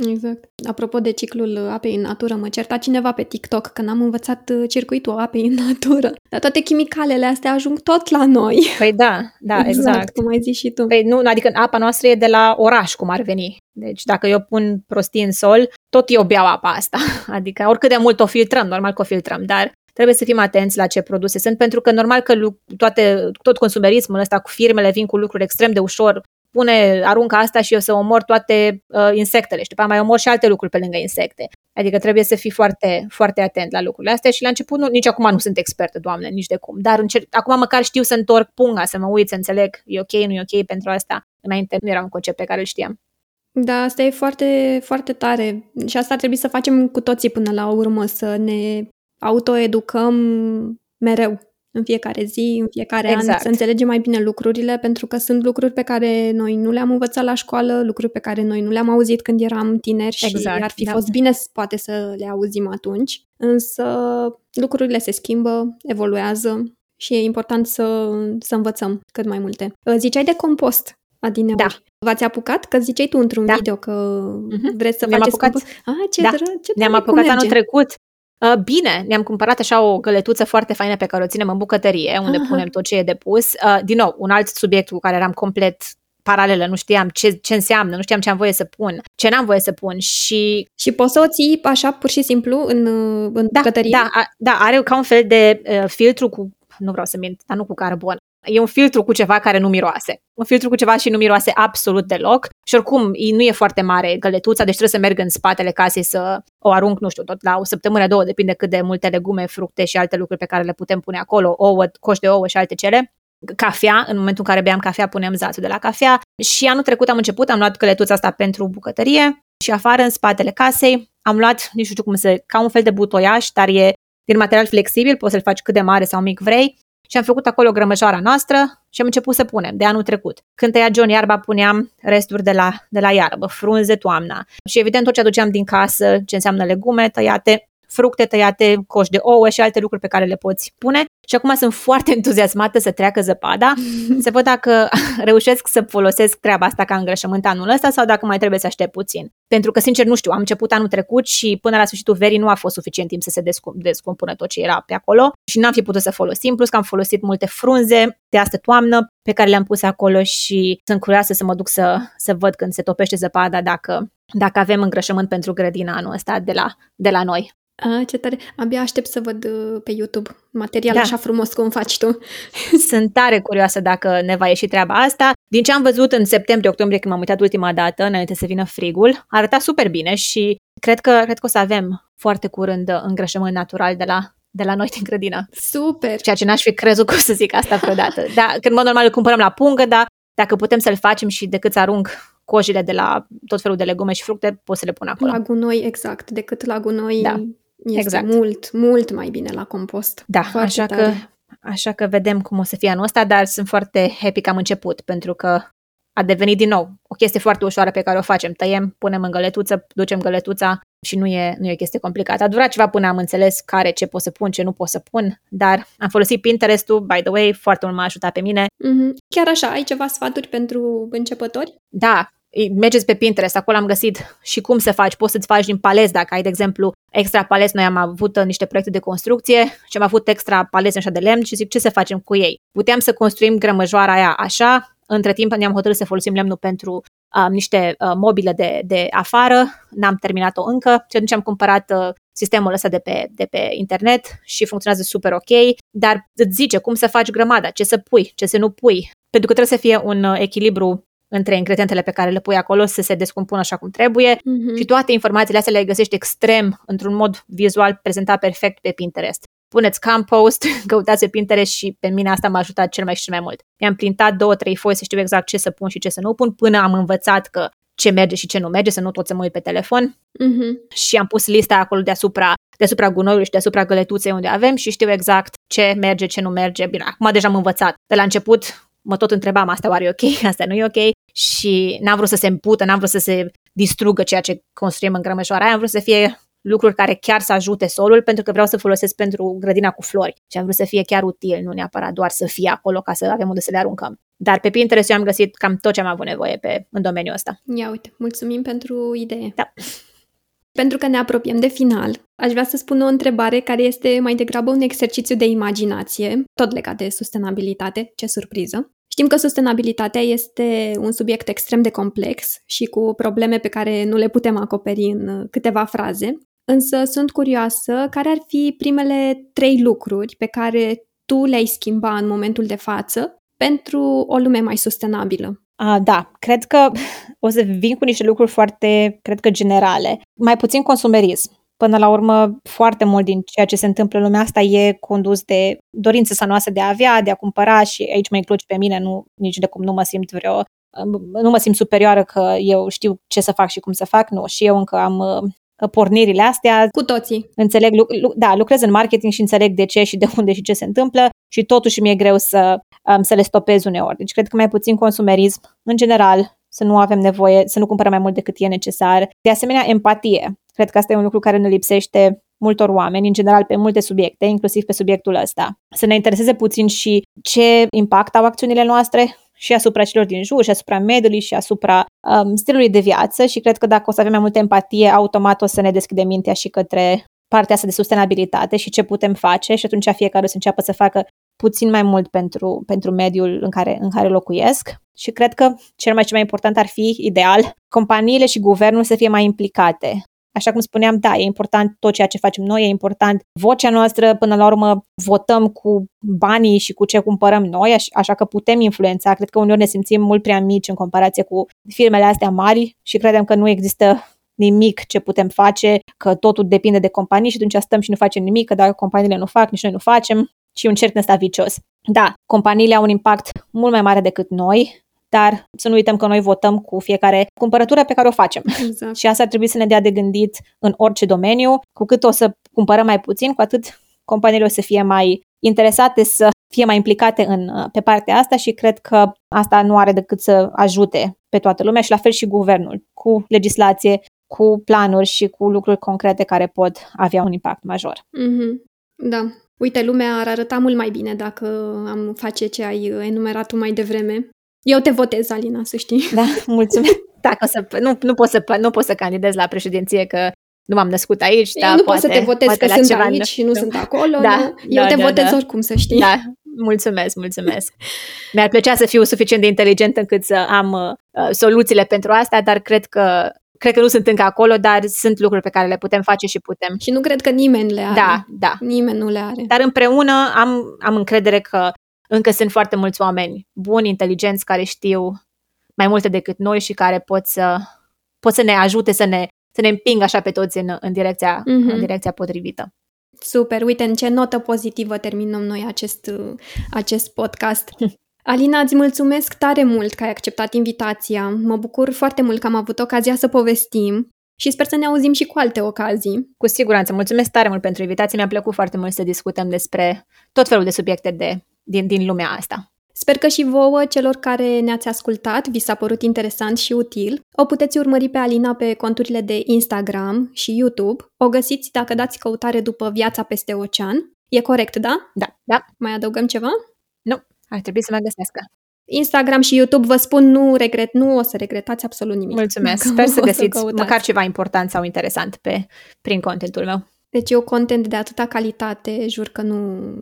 Exact. Apropo de ciclul apei în natură, mă certa cineva pe TikTok că n-am învățat uh, circuitul apei în natură. Dar toate chimicalele astea ajung tot la noi. Păi da, da, exact. exact. Cum ai zis și tu. Păi nu, adică apa noastră e de la oraș, cum ar veni. Deci dacă eu pun prostii în sol, tot eu beau apa asta. Adică oricât de mult o filtrăm, normal că o filtrăm, dar trebuie să fim atenți la ce produse sunt, pentru că normal că toate, tot consumerismul ăsta cu firmele vin cu lucruri extrem de ușor pune, aruncă asta și eu să omor toate uh, insectele și după mai omor și alte lucruri pe lângă insecte. Adică trebuie să fii foarte, foarte atent la lucrurile astea și la început nu, nici acum nu sunt expertă, doamne, nici de cum. Dar încerc, acum măcar știu să întorc punga, să mă uit, să înțeleg, e ok, nu e ok pentru asta. Înainte nu era un concept pe care îl știam. Da, asta e foarte, foarte tare și asta ar trebui să facem cu toții până la urmă, să ne autoeducăm mereu în fiecare zi, în fiecare exact. an, să înțelegem mai bine lucrurile, pentru că sunt lucruri pe care noi nu le-am învățat la școală, lucruri pe care noi nu le-am auzit când eram tineri exact, și ar fi da. fost bine poate să le auzim atunci. Însă lucrurile se schimbă, evoluează și e important să, să învățăm cât mai multe. Ziceai de compost, Adineori. Da. V-ați apucat? Că ziceai tu într-un da. video că uh-huh. vreți să Ne-am faceți apucat. compost. Ah, ce da. dră, ce Ne-am apucat anul trecut. Uh, bine, ne-am cumpărat așa o găletuță foarte faină pe care o ținem în bucătărie, unde Aha. punem tot ce e de pus. Uh, din nou, un alt subiect cu care eram complet paralelă, nu știam ce, ce înseamnă, nu știam ce am voie să pun, ce n-am voie să pun și... Și poți să o ții așa pur și simplu în, în da, bucătărie? Da, a, da, are ca un fel de uh, filtru cu, nu vreau să mint, dar nu cu carbon, e un filtru cu ceva care nu miroase. Un filtru cu ceva și nu miroase absolut deloc. Și oricum, nu e foarte mare găletuța, deci trebuie să merg în spatele casei să o arunc, nu știu, tot la o săptămână, două, depinde cât de multe legume, fructe și alte lucruri pe care le putem pune acolo, ouă, coș de ouă și alte cele cafea, în momentul în care beam cafea punem zațul de la cafea și anul trecut am început, am luat căletuța asta pentru bucătărie și afară în spatele casei am luat, nu știu cum să, ca un fel de butoiaș, dar e din material flexibil, poți să-l faci cât de mare sau mic vrei și am făcut acolo grămăjoara noastră și am început să punem de anul trecut. Când tăia John iarba, puneam resturi de la, de la iarbă, frunze toamna. Și evident tot ce aduceam din casă, ce înseamnă legume tăiate, fructe tăiate, coș de ouă și alte lucruri pe care le poți pune. Și acum sunt foarte entuziasmată să treacă zăpada, să văd dacă reușesc să folosesc treaba asta ca îngrășământ anul ăsta sau dacă mai trebuie să aștept puțin. Pentru că, sincer, nu știu, am început anul trecut și până la sfârșitul verii nu a fost suficient timp să se descum- descompună tot ce era pe acolo și n-am fi putut să folosim, plus că am folosit multe frunze de astă toamnă pe care le-am pus acolo și sunt curioasă să mă duc să, să văd când se topește zăpada dacă, dacă avem îngrășământ pentru grădina anul ăsta de la, de la noi. A, ce tare! Abia aștept să văd uh, pe YouTube material da. așa frumos cum faci tu. Sunt tare curioasă dacă ne va ieși treaba asta. Din ce am văzut în septembrie-octombrie, când m-am uitat ultima dată, înainte să vină frigul, arăta super bine și cred că, cred că o să avem foarte curând uh, îngrășământ natural de la, de la noi din grădină. Super! Ceea ce n-aș fi crezut că o să zic asta vreodată. Da, când mod normal îl cumpărăm la pungă, dar dacă putem să-l facem și decât să arunc cojile de la tot felul de legume și fructe, pot să le pun acolo. La gunoi, exact. Decât la gunoi da este exact. mult, mult mai bine la compost. Da, foarte așa tare. că, așa că vedem cum o să fie anul ăsta, dar sunt foarte happy că am început, pentru că a devenit din nou o chestie foarte ușoară pe care o facem. Tăiem, punem în găletuță, ducem găletuța și nu e, nu e o chestie complicată. A durat ceva până am înțeles care, ce pot să pun, ce nu pot să pun, dar am folosit Pinterest-ul, by the way, foarte mult m-a ajutat pe mine. Mm-hmm. Chiar așa, ai ceva sfaturi pentru începători? Da, mergeți pe Pinterest, acolo am găsit și cum să faci. Poți să-ți faci din paleți, dacă ai, de exemplu, extra paleți. Noi am avut uh, niște proiecte de construcție și am avut extra paleți așa de lemn și zic ce să facem cu ei. Puteam să construim grămăjoara aia așa, între timp ne-am hotărât să folosim lemnul pentru uh, niște uh, mobile de, de afară, n-am terminat-o încă și atunci am cumpărat uh, sistemul ăsta de pe, de pe internet și funcționează super ok, dar îți zice cum să faci grămada, ce să pui, ce să nu pui, pentru că trebuie să fie un uh, echilibru între ingredientele pe care le pui acolo să se descompună așa cum trebuie uh-huh. și toate informațiile astea le găsești extrem, într-un mod vizual prezentat perfect pe Pinterest. Puneți compost, căutați pe Pinterest și pe mine asta m-a ajutat cel mai și cel mai mult. Mi-am printat două, trei foi să știu exact ce să pun și ce să nu pun până am învățat că ce merge și ce nu merge, să nu tot să mă uit pe telefon. Uh-huh. Și am pus lista acolo deasupra, deasupra gunoiului și deasupra găletuței unde avem și știu exact ce merge, ce nu merge. Bine, acum deja am învățat. De la început mă tot întrebam, asta oare e ok, asta nu e ok și n-am vrut să se împută, n-am vrut să se distrugă ceea ce construim în grămășoara aia, am vrut să fie lucruri care chiar să ajute solul, pentru că vreau să folosesc pentru grădina cu flori și am vrut să fie chiar util, nu neapărat doar să fie acolo ca să avem unde să le aruncăm. Dar pe Pinterest eu am găsit cam tot ce am avut nevoie pe, în domeniul ăsta. Ia uite, mulțumim pentru idee. Da. Pentru că ne apropiem de final, aș vrea să spun o întrebare care este mai degrabă un exercițiu de imaginație, tot legat de sustenabilitate, ce surpriză. Știm că sustenabilitatea este un subiect extrem de complex și cu probleme pe care nu le putem acoperi în câteva fraze, însă sunt curioasă care ar fi primele trei lucruri pe care tu le-ai schimba în momentul de față pentru o lume mai sustenabilă. A, da, cred că o să vin cu niște lucruri foarte, cred că generale. Mai puțin consumerism. Până la urmă, foarte mult din ceea ce se întâmplă în lumea asta e condus de dorința sa noastră de a avea, de a cumpăra și aici mă includ pe mine, nu, nici de cum nu mă simt vreo nu mă simt superioară că eu știu ce să fac și cum să fac, nu, și eu încă am uh, pornirile astea. Cu toții. Înțeleg, da, lucrez în marketing și înțeleg de ce și de unde și ce se întâmplă și totuși mi-e greu să, um, să le stopez uneori. Deci cred că mai puțin consumerism, în general, să nu avem nevoie, să nu cumpărăm mai mult decât e necesar. De asemenea, empatie. Cred că asta e un lucru care ne lipsește multor oameni, în general pe multe subiecte, inclusiv pe subiectul ăsta. Să ne intereseze puțin și ce impact au acțiunile noastre și asupra celor din jur, și asupra mediului, și asupra um, stilului de viață și cred că dacă o să avem mai multă empatie, automat o să ne deschidem mintea și către partea asta de sustenabilitate și ce putem face și atunci fiecare o să înceapă să facă puțin mai mult pentru, pentru mediul în care, în care locuiesc. Și cred că cel mai, cel mai important ar fi, ideal, companiile și guvernul să fie mai implicate așa cum spuneam, da, e important tot ceea ce facem noi, e important vocea noastră, până la urmă votăm cu banii și cu ce cumpărăm noi, așa că putem influența. Cred că uneori ne simțim mult prea mici în comparație cu firmele astea mari și credem că nu există nimic ce putem face, că totul depinde de companii și atunci stăm și nu facem nimic, că dacă companiile nu fac, nici noi nu facem și un cerc ăsta vicios. Da, companiile au un impact mult mai mare decât noi, dar să nu uităm că noi votăm cu fiecare cumpărătură pe care o facem. Exact. Și asta ar trebui să ne dea de gândit în orice domeniu. Cu cât o să cumpărăm mai puțin, cu atât companiile o să fie mai interesate să fie mai implicate în, pe partea asta și cred că asta nu are decât să ajute pe toată lumea și la fel și guvernul, cu legislație, cu planuri și cu lucruri concrete care pot avea un impact major. Mm-hmm. Da. Uite, lumea ar arăta mult mai bine dacă am face ce ai enumerat tu mai devreme. Eu te votez, Alina, să știi. Da, mulțumesc. Dacă să, nu, nu, pot să, nu pot să candidez la președinție, că nu m-am născut aici, Eu nu pot să te votez că sunt ceva aici și nu, nu sunt acolo. Da, Eu da, te da, votez da. oricum, să știi. Da, mulțumesc, mulțumesc. Mi-ar plăcea să fiu suficient de inteligent încât să am uh, soluțiile pentru asta, dar cred că cred că nu sunt încă acolo, dar sunt lucruri pe care le putem face și putem. Și nu cred că nimeni le are. Da, da. Nimeni nu le are. Dar împreună am, am încredere că încă sunt foarte mulți oameni buni, inteligenți, care știu mai multe decât noi și care pot să, pot să ne ajute să ne, să ne împingă așa pe toți în, în, direcția, mm-hmm. în mhm. direcția potrivită. Super, uite în ce notă pozitivă terminăm noi acest, acest podcast. Alina, îți mulțumesc tare mult că ai acceptat invitația. Mă bucur foarte mult că am avut ocazia să povestim și sper să ne auzim și cu alte ocazii. Cu siguranță. Mulțumesc tare mult pentru invitație. Mi-a plăcut foarte mult să discutăm despre tot felul de subiecte de, din, din lumea asta. Sper că și vouă, celor care ne-ați ascultat, vi s-a părut interesant și util. O puteți urmări pe Alina pe conturile de Instagram și YouTube. O găsiți dacă dați căutare după Viața peste ocean. E corect, da? Da, da. Mai adăugăm ceva? Nu, ar trebui să mă găsească. Instagram și YouTube, vă spun, nu regret, nu o să regretați absolut nimic. Mulțumesc, sper să găsiți să măcar ceva important sau interesant pe, prin contentul meu. Deci eu content de atâta calitate, jur că nu,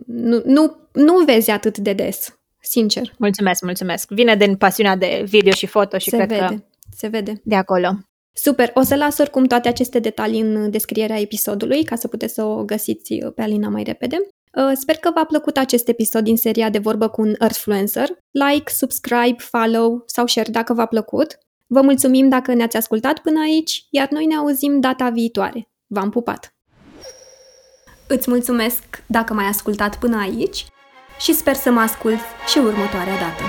nu, nu, nu vezi atât de des, sincer. Mulțumesc, mulțumesc. Vine din pasiunea de video și foto și se cred vede, că se vede. de acolo. Super, o să las oricum toate aceste detalii în descrierea episodului ca să puteți să o găsiți pe Alina mai repede. Uh, sper că v-a plăcut acest episod din seria de vorbă cu un Earthfluencer. Like, subscribe, follow sau share dacă v-a plăcut. Vă mulțumim dacă ne-ați ascultat până aici, iar noi ne auzim data viitoare. V-am pupat! Îți mulțumesc dacă m-ai ascultat până aici și sper să mă ascult și următoarea dată.